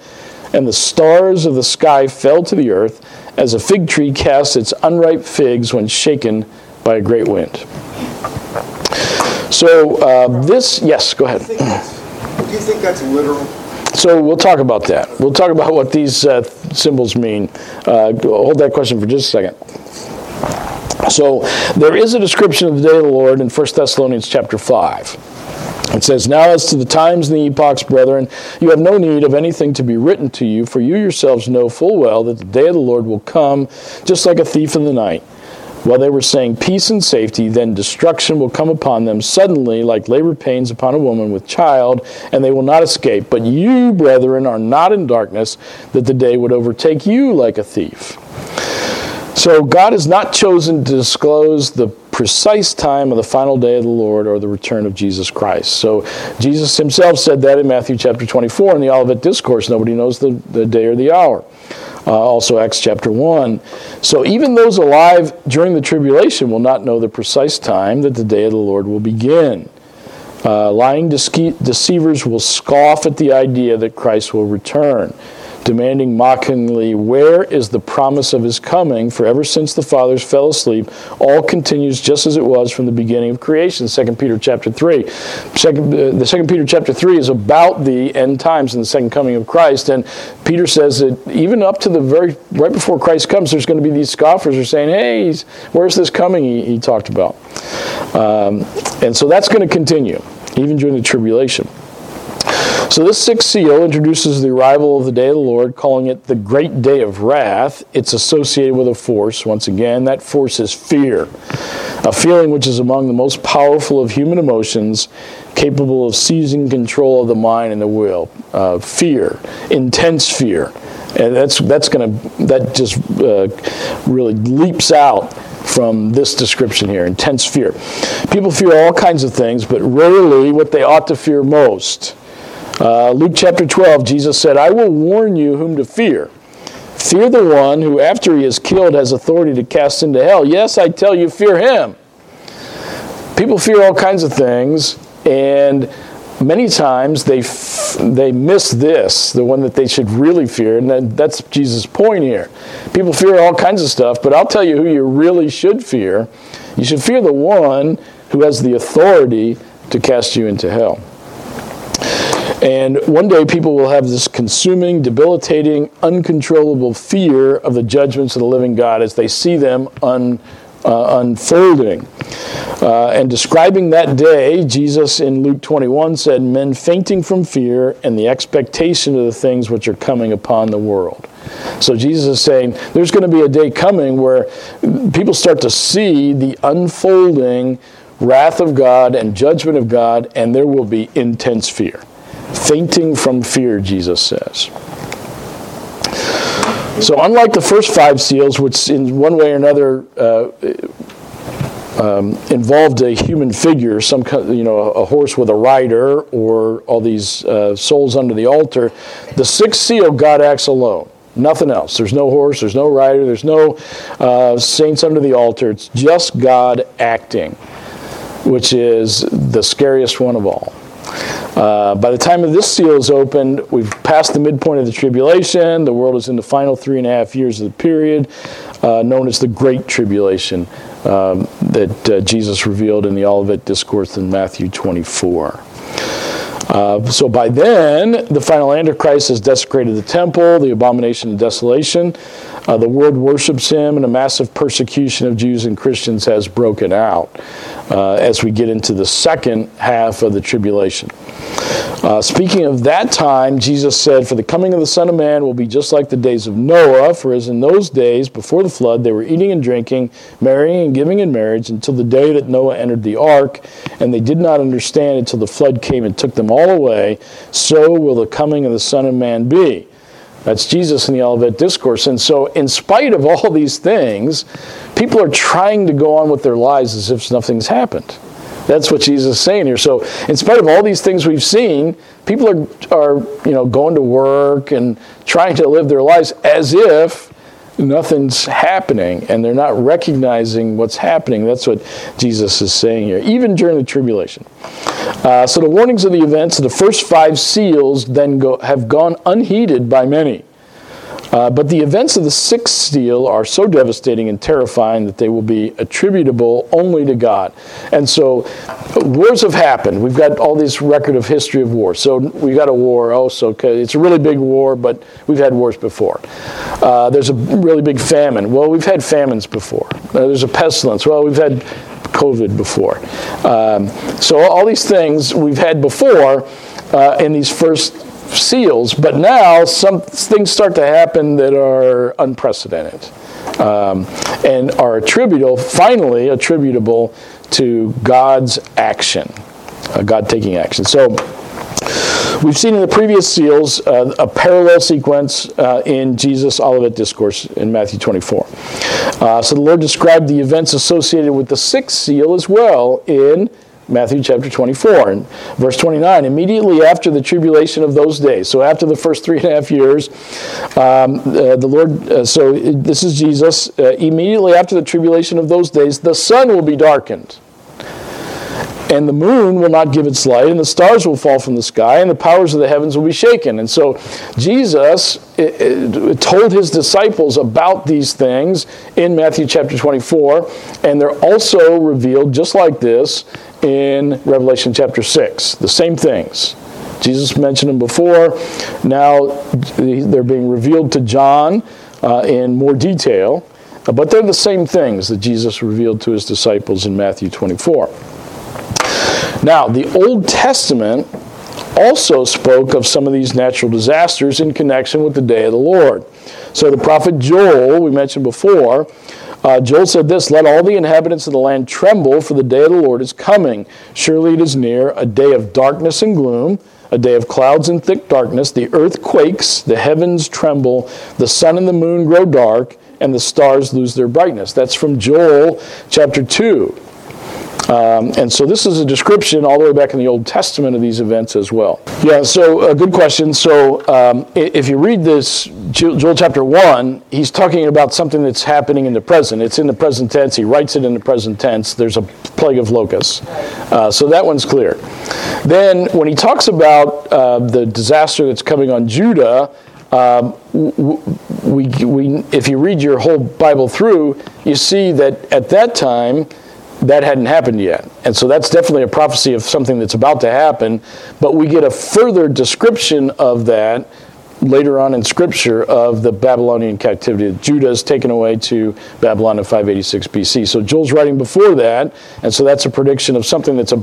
and the stars of the sky fell to the earth, as a fig tree casts its unripe figs when shaken by a great wind. So uh, this, yes, go ahead. Do you think that's literal? So we'll talk about that. We'll talk about what these uh, symbols mean. Uh, hold that question for just a second. So there is a description of the day of the Lord in 1 Thessalonians chapter 5. It says, Now as to the times and the epochs, brethren, you have no need of anything to be written to you, for you yourselves know full well that the day of the Lord will come just like a thief in the night. While they were saying peace and safety, then destruction will come upon them suddenly, like labor pains upon a woman with child, and they will not escape. But you, brethren, are not in darkness, that the day would overtake you like a thief. So God has not chosen to disclose the precise time of the final day of the Lord or the return of Jesus Christ. So Jesus himself said that in Matthew chapter 24 in the Olivet Discourse. Nobody knows the, the day or the hour. Uh, also, Acts chapter 1. So, even those alive during the tribulation will not know the precise time that the day of the Lord will begin. Uh, lying dece- deceivers will scoff at the idea that Christ will return, demanding mockingly, Where is the promise of his coming? For ever since the fathers fell asleep, all continues just as it was from the beginning of creation. 2 Peter chapter 3. Second, uh, the 2 Peter chapter 3 is about the end times and the second coming of Christ. And Peter says that even up to the very, right before Christ comes, there's going to be these scoffers who are saying, Hey, where's this coming? He, he talked about. Um, and so that's going to continue, even during the tribulation. So this sixth seal introduces the arrival of the day of the Lord, calling it the great day of wrath. It's associated with a force. Once again, that force is fear, a feeling which is among the most powerful of human emotions, capable of seizing control of the mind and the will. Uh, fear, intense fear, and that's that's going to that just uh, really leaps out from this description here intense fear. People fear all kinds of things, but rarely what they ought to fear most. Uh, Luke chapter 12, Jesus said, I will warn you whom to fear. Fear the one who, after he is killed, has authority to cast into hell. Yes, I tell you, fear him. People fear all kinds of things, and many times they f- they miss this, the one that they should really fear, and that, that's Jesus' point here. People fear all kinds of stuff, but I'll tell you who you really should fear. You should fear the one who has the authority to cast you into hell. And one day people will have this consuming, debilitating, uncontrollable fear of the judgments of the living God as they see them un, uh, unfolding. Uh, and describing that day, Jesus in Luke 21 said, Men fainting from fear and the expectation of the things which are coming upon the world. So Jesus is saying there's going to be a day coming where people start to see the unfolding wrath of God and judgment of God, and there will be intense fear. Fainting from fear, Jesus says. So, unlike the first five seals, which in one way or another uh, um, involved a human figure, some you know a horse with a rider, or all these uh, souls under the altar, the sixth seal God acts alone. Nothing else. There's no horse. There's no rider. There's no uh, saints under the altar. It's just God acting, which is the scariest one of all. Uh, by the time of this seal is opened, we've passed the midpoint of the tribulation. The world is in the final three and a half years of the period, uh, known as the Great Tribulation, um, that uh, Jesus revealed in the Olivet Discourse in Matthew 24. Uh, so by then, the final Antichrist has desecrated the temple, the abomination of desolation. Uh, the world worships him, and a massive persecution of Jews and Christians has broken out uh, as we get into the second half of the tribulation. Uh, speaking of that time, Jesus said, For the coming of the Son of Man will be just like the days of Noah, for as in those days before the flood, they were eating and drinking, marrying and giving in marriage until the day that Noah entered the ark, and they did not understand until the flood came and took them all away. So will the coming of the Son of Man be. That's Jesus in the Olivet Discourse. And so, in spite of all these things, people are trying to go on with their lives as if nothing's happened. That's what Jesus is saying here. So, in spite of all these things we've seen, people are, are you know, going to work and trying to live their lives as if nothing's happening and they're not recognizing what's happening. That's what Jesus is saying here, even during the tribulation. Uh, so the warnings of the events of the first five seals then go, have gone unheeded by many. Uh, but the events of the sixth seal are so devastating and terrifying that they will be attributable only to God. And so wars have happened. We've got all this record of history of war. So we've got a war. Oh, so okay, it's a really big war, but we've had wars before. Uh, there's a really big famine. Well, we've had famines before. Uh, there's a pestilence. Well, we've had COVID before. Um, so all these things we've had before uh, in these first seals, but now some things start to happen that are unprecedented um, and are attributable, finally attributable to God's action, uh, God taking action. So we've seen in the previous seals uh, a parallel sequence uh, in Jesus' Olivet Discourse in Matthew 24. Uh, so the Lord described the events associated with the sixth seal as well in Matthew chapter 24 and verse 29. Immediately after the tribulation of those days, so after the first three and a half years, um, uh, the Lord, uh, so this is Jesus, uh, immediately after the tribulation of those days, the sun will be darkened. And the moon will not give its light, and the stars will fall from the sky, and the powers of the heavens will be shaken. And so Jesus told his disciples about these things in Matthew chapter 24, and they're also revealed just like this in Revelation chapter 6. The same things. Jesus mentioned them before. Now they're being revealed to John uh, in more detail, but they're the same things that Jesus revealed to his disciples in Matthew 24. Now, the Old Testament also spoke of some of these natural disasters in connection with the day of the Lord. So the prophet Joel, we mentioned before, uh, Joel said this Let all the inhabitants of the land tremble, for the day of the Lord is coming. Surely it is near, a day of darkness and gloom, a day of clouds and thick darkness. The earth quakes, the heavens tremble, the sun and the moon grow dark, and the stars lose their brightness. That's from Joel chapter 2. Um, and so this is a description all the way back in the Old Testament of these events as well. Yeah, so a good question. So um, if you read this, Joel chapter 1, he's talking about something that's happening in the present. It's in the present tense. He writes it in the present tense. There's a plague of locusts. Uh, so that one's clear. Then when he talks about uh, the disaster that's coming on Judah, um, we, we, if you read your whole Bible through, you see that at that time, that hadn't happened yet. And so that's definitely a prophecy of something that's about to happen. But we get a further description of that later on in Scripture of the Babylonian captivity. Judah is taken away to Babylon in 586 BC. So Joel's writing before that, and so that's a prediction of something that's a,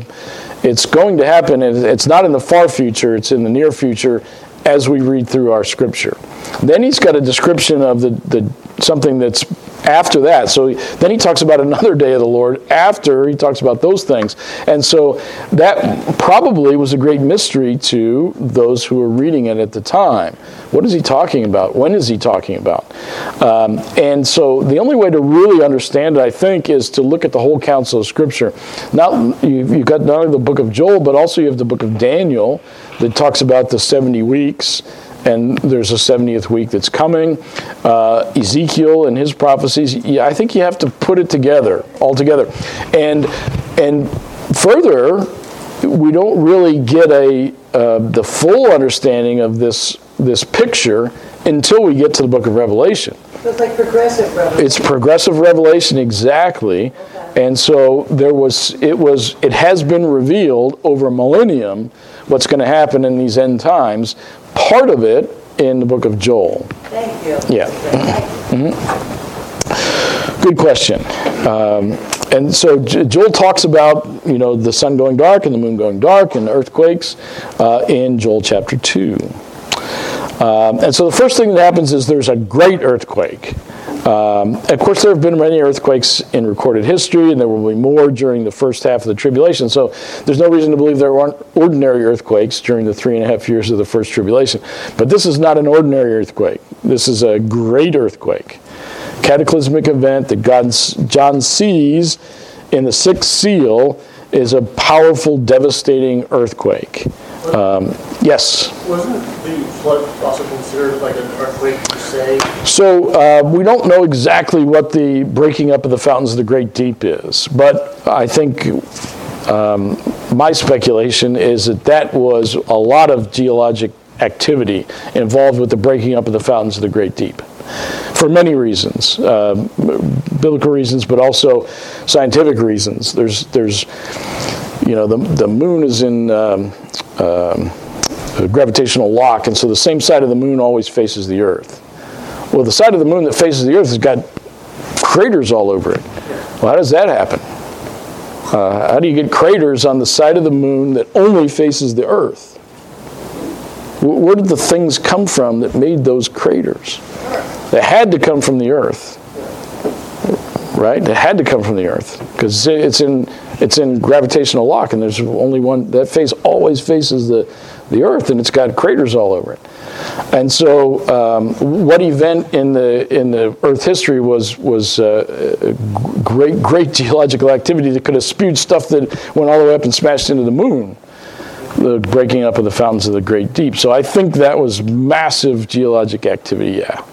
it's going to happen. And it's not in the far future; it's in the near future as we read through our Scripture. Then he's got a description of the, the something that's after that. So then he talks about another day of the Lord after he talks about those things. And so that probably was a great mystery to those who were reading it at the time. What is he talking about? When is he talking about? Um, and so the only way to really understand it, I think, is to look at the whole counsel of Scripture. You've, you've got not only the book of Joel, but also you have the book of Daniel that talks about the 70 weeks and there's a 70th week that's coming. Uh, Ezekiel and his prophecies. Yeah, I think you have to put it together, all together, and and further, we don't really get a uh, the full understanding of this this picture until we get to the book of Revelation. So it's like progressive revolution. It's progressive revelation exactly. And so there was it was it has been revealed over a millennium what's going to happen in these end times. Part of it in the book of Joel. Thank you. Yeah. Good question. Um, and so Joel talks about you know the sun going dark and the moon going dark and earthquakes uh, in Joel chapter two. Um, and so the first thing that happens is there's a great earthquake. Um, of course, there have been many earthquakes in recorded history, and there will be more during the first half of the tribulation. So there's no reason to believe there aren't ordinary earthquakes during the three and a half years of the first tribulation. But this is not an ordinary earthquake. This is a great earthquake, cataclysmic event that God, John sees in the sixth seal is a powerful, devastating earthquake. Um, yes. Wasn't the flood also considered like an earthquake per se? So uh, we don't know exactly what the breaking up of the fountains of the great deep is, but I think um, my speculation is that that was a lot of geologic activity involved with the breaking up of the fountains of the great deep for many reasons, um, biblical reasons, but also scientific reasons. There's, there's, you know, the, the moon is in um, um, a gravitational lock, and so the same side of the moon always faces the Earth. Well, the side of the moon that faces the Earth has got craters all over it. Well, how does that happen? Uh, how do you get craters on the side of the moon that only faces the Earth? Where did the things come from that made those craters? They had to come from the Earth, right? They had to come from the Earth because it's in it's in gravitational lock, and there's only one that face always faces the the Earth, and it's got craters all over it. And so, um, what event in the in the Earth history was was uh, great great geological activity that could have spewed stuff that went all the way up and smashed into the moon? The breaking up of the fountains of the great deep. So I think that was massive geologic activity. Yeah.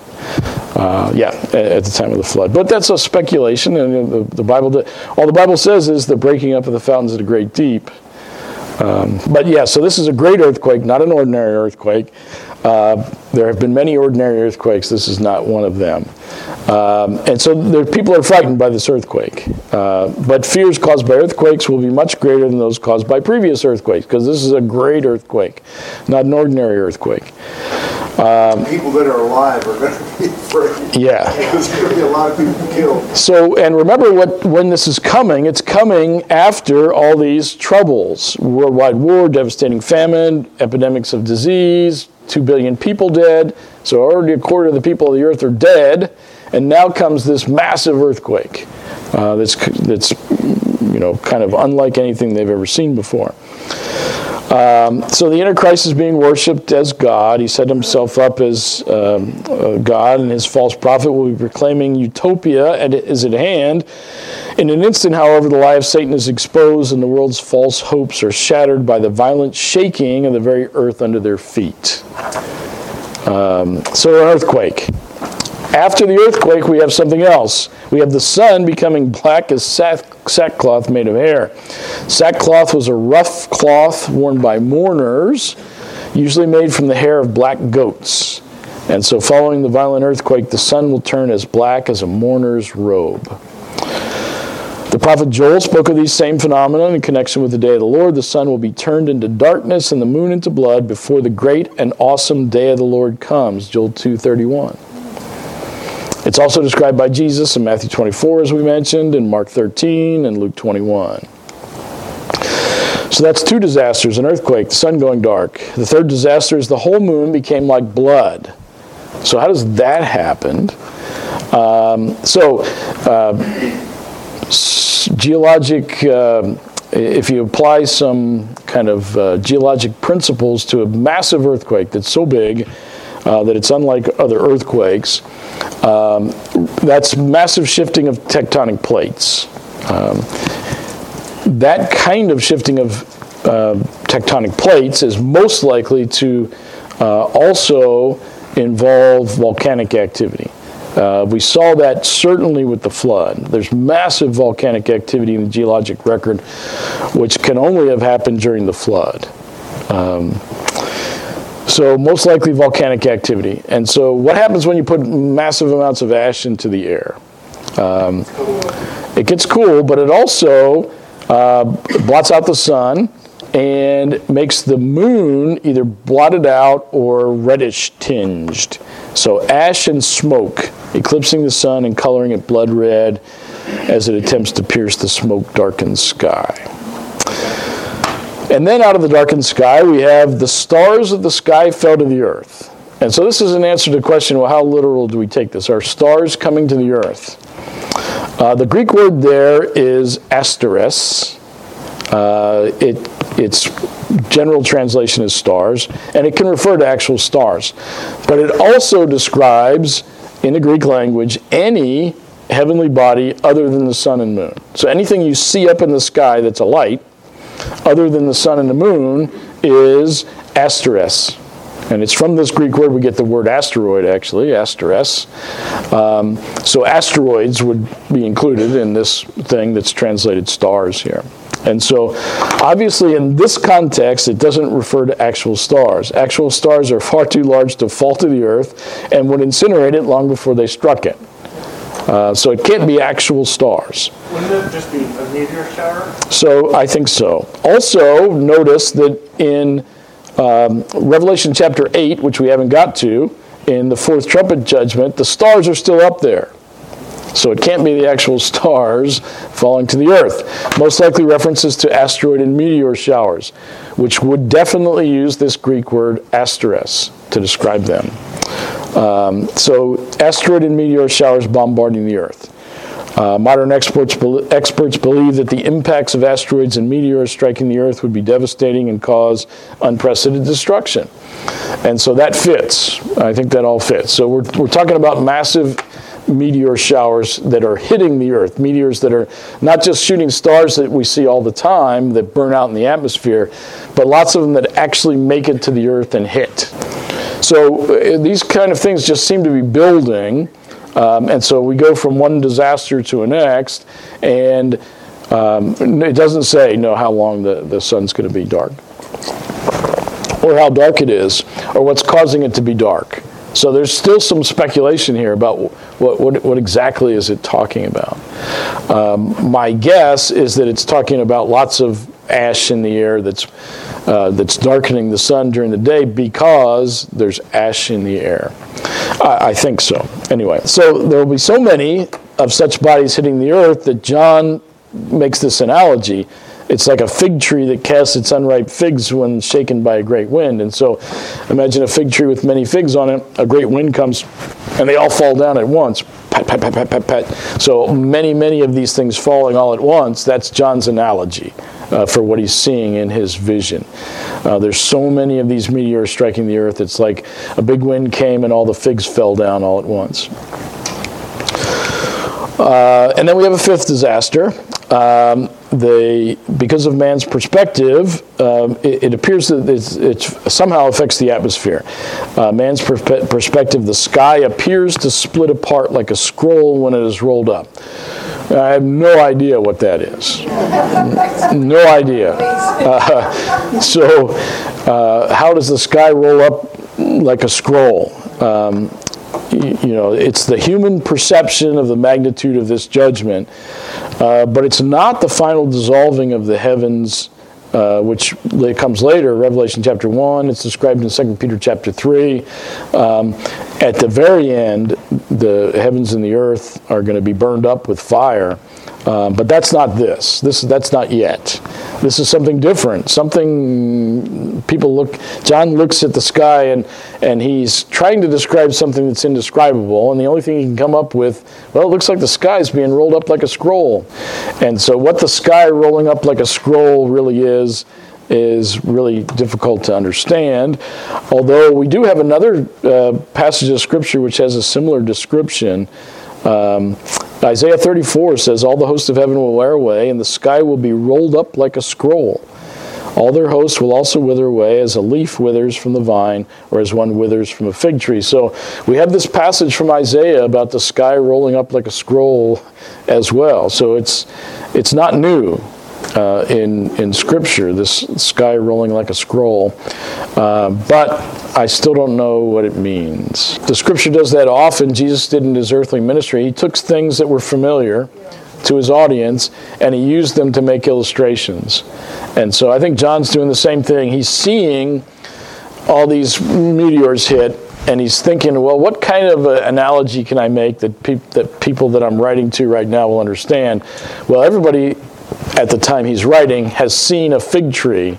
Uh, yeah, at the time of the flood. But that's a speculation, and the, the Bible, all the Bible says is the breaking up of the fountains of the great deep. Um, but yeah, so this is a great earthquake, not an ordinary earthquake. Uh, there have been many ordinary earthquakes. This is not one of them. Um, and so there, people are frightened by this earthquake. Uh, but fears caused by earthquakes will be much greater than those caused by previous earthquakes, because this is a great earthquake, not an ordinary earthquake. People that are alive are going to be afraid. Yeah. There's going to be a lot of people killed. So, and remember what when this is coming, it's coming after all these troubles worldwide war, devastating famine, epidemics of disease, 2 billion people dead. So, already a quarter of the people of the earth are dead. And now comes this massive earthquake uh, that's, that's, you know, kind of unlike anything they've ever seen before. Um, so the Antichrist is being worshipped as God. He set himself up as um, uh, God, and his false prophet will be proclaiming utopia and is at hand. In an instant, however, the lie of Satan is exposed, and the world's false hopes are shattered by the violent shaking of the very earth under their feet. Um, so, an earthquake. After the earthquake, we have something else. We have the sun becoming black as sack, sackcloth made of hair. Sackcloth was a rough cloth worn by mourners, usually made from the hair of black goats. And so, following the violent earthquake, the sun will turn as black as a mourner's robe. The prophet Joel spoke of these same phenomena in connection with the day of the Lord. The sun will be turned into darkness and the moon into blood before the great and awesome day of the Lord comes. Joel 2:31. It's also described by Jesus in Matthew 24, as we mentioned, in Mark 13, and Luke 21. So that's two disasters an earthquake, the sun going dark. The third disaster is the whole moon became like blood. So, how does that happen? Um, so, uh, geologic, uh, if you apply some kind of uh, geologic principles to a massive earthquake that's so big uh, that it's unlike other earthquakes, um, that's massive shifting of tectonic plates. Um, that kind of shifting of uh, tectonic plates is most likely to uh, also involve volcanic activity. Uh, we saw that certainly with the flood. There's massive volcanic activity in the geologic record, which can only have happened during the flood. Um, so, most likely volcanic activity. And so, what happens when you put massive amounts of ash into the air? Um, it gets cool, but it also uh, blots out the sun and makes the moon either blotted out or reddish tinged. So, ash and smoke, eclipsing the sun and coloring it blood red as it attempts to pierce the smoke darkened sky. And then out of the darkened sky, we have the stars of the sky fell to the earth. And so this is an answer to the question well, how literal do we take this? Are stars coming to the earth? Uh, the Greek word there is asteres. Uh, it, its general translation is stars, and it can refer to actual stars. But it also describes, in the Greek language, any heavenly body other than the sun and moon. So anything you see up in the sky that's a light, other than the sun and the moon is asteres. And it's from this Greek word we get the word asteroid, actually, asteres. Um, so asteroids would be included in this thing that's translated stars here. And so, obviously, in this context, it doesn't refer to actual stars. Actual stars are far too large to fall to the earth and would incinerate it long before they struck it. Uh, so it can't be actual stars. Wouldn't it just be a meteor shower? So I think so. Also, notice that in um, Revelation chapter 8, which we haven't got to, in the fourth trumpet judgment, the stars are still up there. So it can't be the actual stars falling to the earth. Most likely references to asteroid and meteor showers, which would definitely use this Greek word asteres to describe them. Um, so asteroid and meteor showers bombarding the earth. Uh, modern experts, be- experts believe that the impacts of asteroids and meteors striking the Earth would be devastating and cause unprecedented destruction. And so that fits. I think that all fits. So we're, we're talking about massive meteor showers that are hitting the Earth, meteors that are not just shooting stars that we see all the time that burn out in the atmosphere, but lots of them that actually make it to the Earth and hit. So uh, these kind of things just seem to be building. Um, and so we go from one disaster to the next, and um, it doesn't say no how long the, the sun's going to be dark, or how dark it is, or what's causing it to be dark. So there's still some speculation here about what, what, what exactly is it talking about. Um, my guess is that it's talking about lots of ash in the air that's uh, that's darkening the sun during the day because there's ash in the air. I, I think so. Anyway, so there will be so many of such bodies hitting the earth that John makes this analogy. It's like a fig tree that casts its unripe figs when shaken by a great wind. And so imagine a fig tree with many figs on it. A great wind comes and they all fall down at once. Pat, pat, pat, pat, pat, pat. So many, many of these things falling all at once. That's John's analogy. Uh, for what he's seeing in his vision. Uh, there's so many of these meteors striking the earth, it's like a big wind came and all the figs fell down all at once. Uh, and then we have a fifth disaster. Um, the, because of man's perspective, um, it, it, appears that it somehow affects the atmosphere. Uh, man's perspe- perspective, the sky appears to split apart like a scroll when it is rolled up. I have no idea what that is. no idea. Uh, so, uh, how does the sky roll up like a scroll? Um, you know, it's the human perception of the magnitude of this judgment, uh, but it's not the final dissolving of the heavens, uh, which comes later, Revelation chapter 1. It's described in 2 Peter chapter 3. Um, at the very end, the heavens and the earth are going to be burned up with fire. Um, but that's not this. This that's not yet. This is something different. Something people look. John looks at the sky and and he's trying to describe something that's indescribable. And the only thing he can come up with, well, it looks like the sky is being rolled up like a scroll. And so, what the sky rolling up like a scroll really is is really difficult to understand. Although we do have another uh, passage of scripture which has a similar description. Um, Isaiah 34 says, All the hosts of heaven will wear away, and the sky will be rolled up like a scroll. All their hosts will also wither away as a leaf withers from the vine, or as one withers from a fig tree. So we have this passage from Isaiah about the sky rolling up like a scroll as well. So it's, it's not new. Uh, in in Scripture, this sky rolling like a scroll, uh, but I still don't know what it means. The Scripture does that often. Jesus did in his earthly ministry. He took things that were familiar to his audience and he used them to make illustrations. And so I think John's doing the same thing. He's seeing all these meteors hit and he's thinking, well, what kind of analogy can I make that, pe- that people that I'm writing to right now will understand? Well, everybody at the time he's writing has seen a fig tree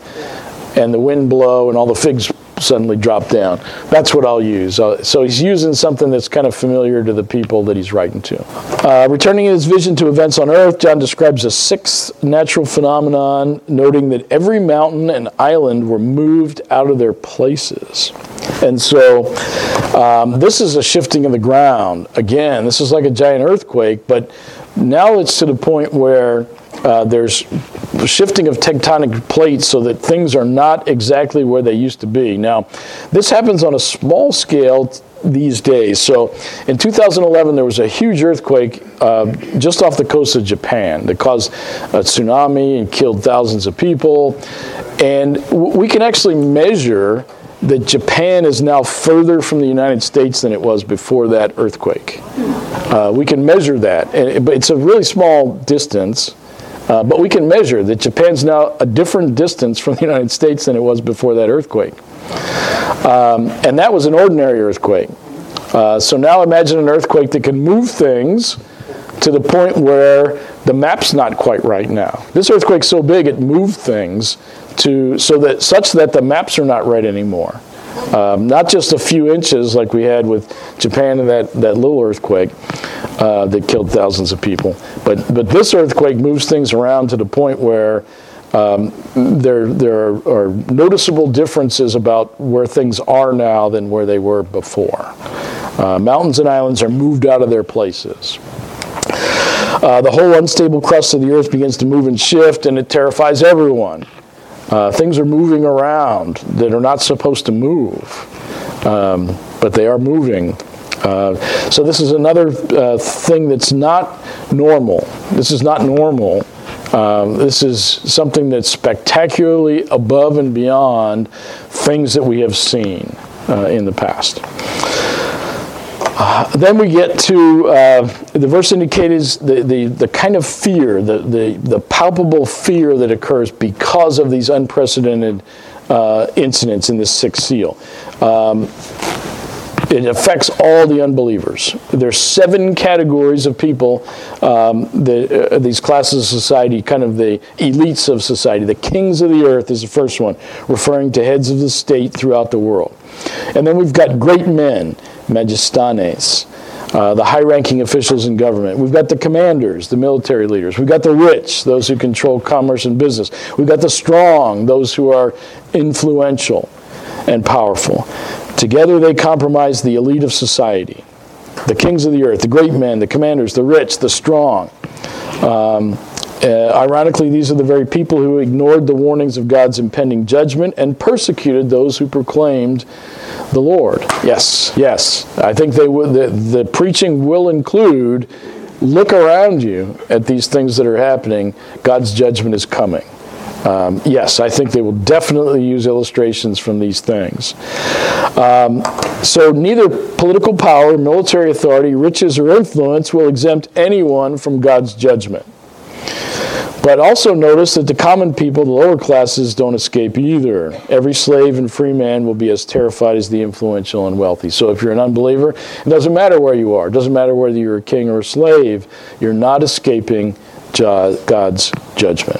and the wind blow and all the figs suddenly drop down. That's what I'll use. Uh, so he's using something that's kind of familiar to the people that he's writing to. Uh, returning his vision to events on earth, John describes a sixth natural phenomenon, noting that every mountain and island were moved out of their places. And so um, this is a shifting of the ground. Again, this is like a giant earthquake, but now it's to the point where uh, there's shifting of tectonic plates so that things are not exactly where they used to be. Now, this happens on a small scale these days. So in 2011, there was a huge earthquake uh, just off the coast of Japan that caused a tsunami and killed thousands of people. And we can actually measure that Japan is now further from the United States than it was before that earthquake. Uh, we can measure that, but it's a really small distance. Uh, but we can measure that Japan's now a different distance from the United States than it was before that earthquake. Um, and that was an ordinary earthquake. Uh, so now imagine an earthquake that can move things to the point where the map's not quite right now. This earthquake's so big it moved things to so that such that the maps are not right anymore. Um, not just a few inches like we had with Japan and that, that little earthquake uh, that killed thousands of people. But, but this earthquake moves things around to the point where um, there, there are, are, noticeable differences about where things are now than where they were before. Uh, mountains and islands are moved out of their places. Uh, the whole unstable crust of the earth begins to move and shift, and it terrifies everyone. Uh, things are moving around that are not supposed to move, um, but they are moving. Uh, so this is another uh, thing that's not normal. This is not normal. Um, this is something that's spectacularly above and beyond things that we have seen uh, in the past. Uh, then we get to uh, the verse indicates the, the, the kind of fear, the, the, the palpable fear that occurs because of these unprecedented uh, incidents in this sixth seal. Um, it affects all the unbelievers. There's seven categories of people, um, the, uh, these classes of society, kind of the elites of society. The kings of the earth is the first one, referring to heads of the state throughout the world. And then we've got great men, magistanes. uh, the high ranking officials in government. We've got the commanders, the military leaders. We've got the rich, those who control commerce and business. We've got the strong, those who are influential and powerful. Together they compromise the elite of society the kings of the earth, the great men, the commanders, the rich, the strong. Um, uh, ironically, these are the very people who ignored the warnings of God's impending judgment and persecuted those who proclaimed the Lord. Yes, yes. I think they would. The, the preaching will include look around you at these things that are happening. God's judgment is coming. Um, yes, I think they will definitely use illustrations from these things. Um, so, neither political power, military authority, riches, or influence will exempt anyone from God's judgment. But also notice that the common people, the lower classes, don't escape either. Every slave and free man will be as terrified as the influential and wealthy. So if you're an unbeliever, it doesn't matter where you are. It doesn't matter whether you're a king or a slave. You're not escaping God's judgment.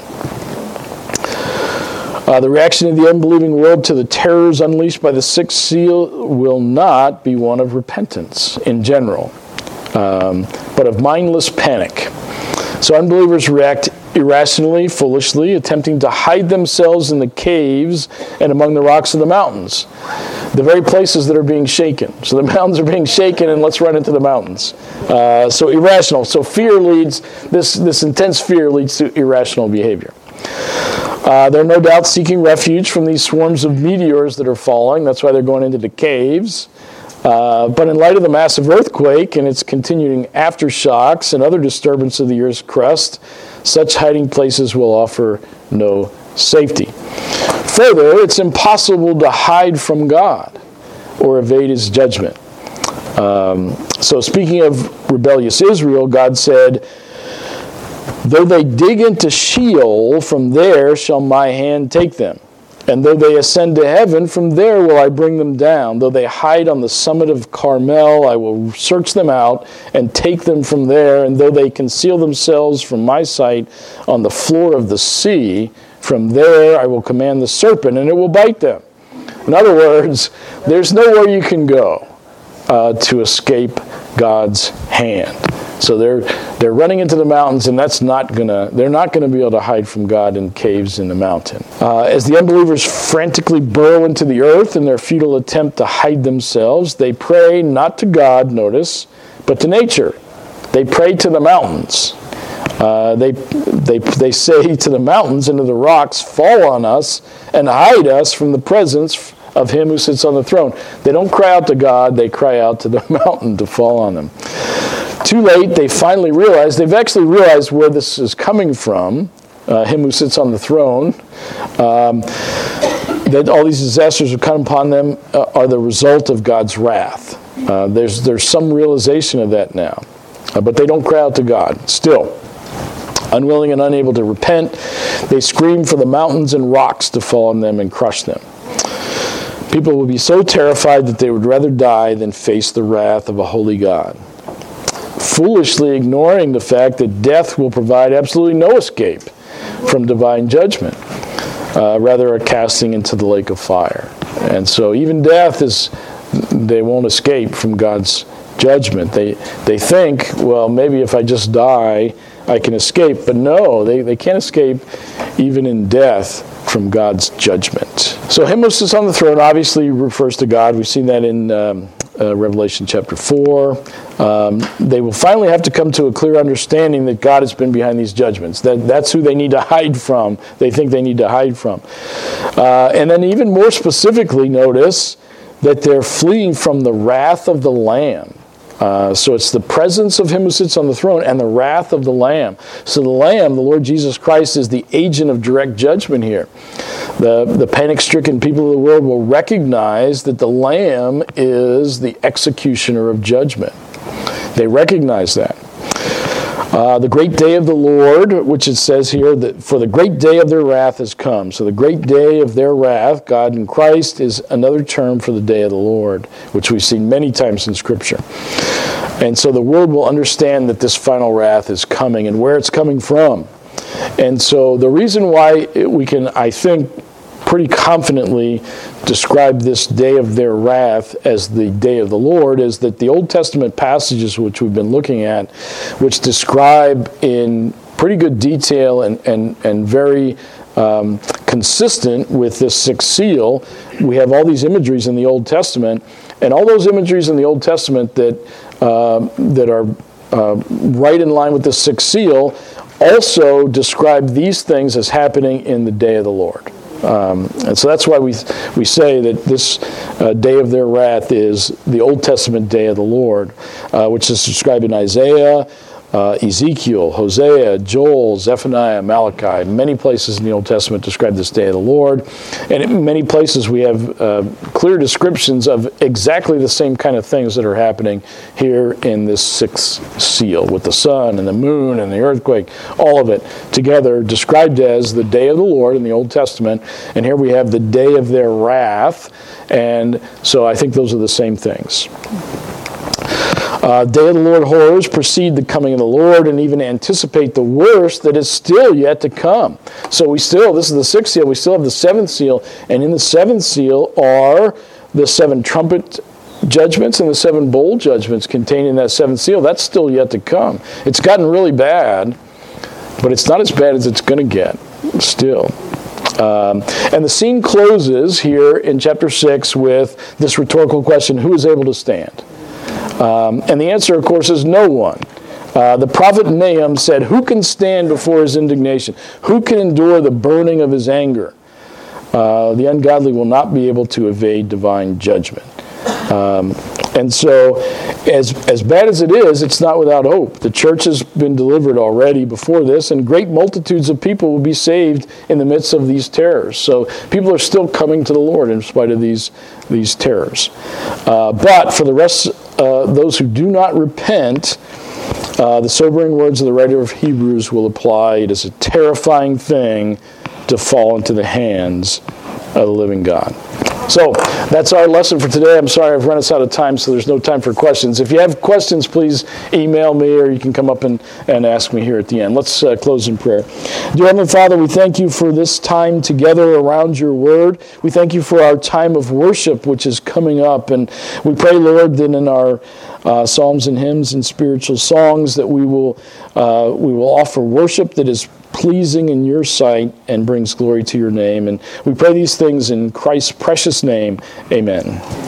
Uh, the reaction of the unbelieving world to the terrors unleashed by the sixth seal will not be one of repentance in general, um, but of mindless panic. So unbelievers react irrationally, foolishly, attempting to hide themselves in the caves and among the rocks of the mountains, the very places that are being shaken. So the mountains are being shaken, and let's run into the mountains. Uh, so irrational. So fear leads this this intense fear leads to irrational behavior. Uh, they're no doubt seeking refuge from these swarms of meteors that are falling. That's why they're going into the caves. Uh, but in light of the massive earthquake and its continuing aftershocks and other disturbance of the Earth's crust, such hiding places will offer no safety. Further, it's impossible to hide from God or evade his judgment. Um, so, speaking of rebellious Israel, God said, Though they dig into Sheol, from there shall my hand take them. And though they ascend to heaven, from there will I bring them down. Though they hide on the summit of Carmel, I will search them out and take them from there. And though they conceal themselves from my sight on the floor of the sea, from there I will command the serpent, and it will bite them. In other words, there's nowhere you can go uh, to escape God's hand. So they're they're running into the mountains, and that's not gonna they're not gonna be able to hide from God in caves in the mountain. Uh, as the unbelievers frantically burrow into the earth in their futile attempt to hide themselves, they pray not to God, notice, but to nature. They pray to the mountains. Uh, they, they, they say to the mountains and to the rocks, Fall on us and hide us from the presence of him who sits on the throne. They don't cry out to God, they cry out to the mountain to fall on them. Too late, they finally realize, they've actually realized where this is coming from, uh, him who sits on the throne. Um, that all these disasters have come upon them uh, are the result of God's wrath. Uh, there's, there's some realization of that now. Uh, but they don't cry out to God. Still, unwilling and unable to repent, they scream for the mountains and rocks to fall on them and crush them. People will be so terrified that they would rather die than face the wrath of a holy God foolishly ignoring the fact that death will provide absolutely no escape from divine judgment, uh, rather, a casting into the lake of fire. And so, even death is, they won't escape from God's judgment. They, they think, well, maybe if I just die, I can escape. But no, they, they can't escape even in death from God's judgment. So, him who sits on the throne obviously refers to God. We've seen that in um, uh, Revelation chapter 4. Um, they will finally have to come to a clear understanding that God has been behind these judgments. That, that's who they need to hide from, they think they need to hide from. Uh, and then, even more specifically, notice that they're fleeing from the wrath of the Lamb. Uh, so it's the presence of him who sits on the throne and the wrath of the Lamb. So the Lamb, the Lord Jesus Christ, is the agent of direct judgment here. The, the panic stricken people of the world will recognize that the Lamb is the executioner of judgment. They recognize that. Uh, the great day of the Lord, which it says here that for the great day of their wrath has come. So the great day of their wrath, God in Christ, is another term for the day of the Lord, which we've seen many times in Scripture. And so the world will understand that this final wrath is coming and where it's coming from. And so the reason why we can, I think, pretty confidently describe this day of their wrath as the day of the Lord is that the Old Testament passages which we've been looking at, which describe in pretty good detail and, and, and very um, consistent with this sixth seal, we have all these imageries in the Old Testament, and all those imageries in the Old Testament that, uh, that are uh, right in line with the sixth seal also describe these things as happening in the day of the Lord. Um, and so that's why we, we say that this uh, day of their wrath is the Old Testament day of the Lord, uh, which is described in Isaiah, uh, Ezekiel, Hosea, Joel, Zephaniah, Malachi. Many places in the Old Testament describe this day of the Lord. And in many places we have uh, clear descriptions of exactly the same kind of things that are happening here in this sixth seal with the sun and the moon and the earthquake, all of it together described as the day of the Lord in the Old Testament. And here we have the day of their wrath. And so I think those are the same things. Uh, Day of the Lord horrors precede the coming of the Lord and even anticipate the worst that is still yet to come. So we still, this is the sixth seal, we still have the seventh seal, and in the seventh seal are the seven trumpet judgments and the seven bowl judgments contained in that seventh seal. That's still yet to come. It's gotten really bad, but it's not as bad as it's going to get still. Um, and the scene closes here in chapter 6 with this rhetorical question who is able to stand? Um, and the answer, of course, is no one. Uh, the prophet Nahum said, Who can stand before his indignation? Who can endure the burning of his anger? Uh, the ungodly will not be able to evade divine judgment. Um, and so, as, as bad as it is, it's not without hope. The church has been delivered already before this, and great multitudes of people will be saved in the midst of these terrors. So, people are still coming to the Lord in spite of these, these terrors. Uh, but for the rest, uh, those who do not repent, uh, the sobering words of the writer of Hebrews will apply. It is a terrifying thing to fall into the hands of the living God. So that's our lesson for today. I'm sorry I've run us out of time, so there's no time for questions. If you have questions, please email me or you can come up and, and ask me here at the end. Let's uh, close in prayer. Dear Heavenly Father, we thank you for this time together around your word. We thank you for our time of worship, which is coming up. And we pray, Lord, that in our uh, psalms and hymns and spiritual songs that we will, uh, we will offer worship that is pleasing in your sight and brings glory to your name. And we pray these things in Christ's precious name. Amen.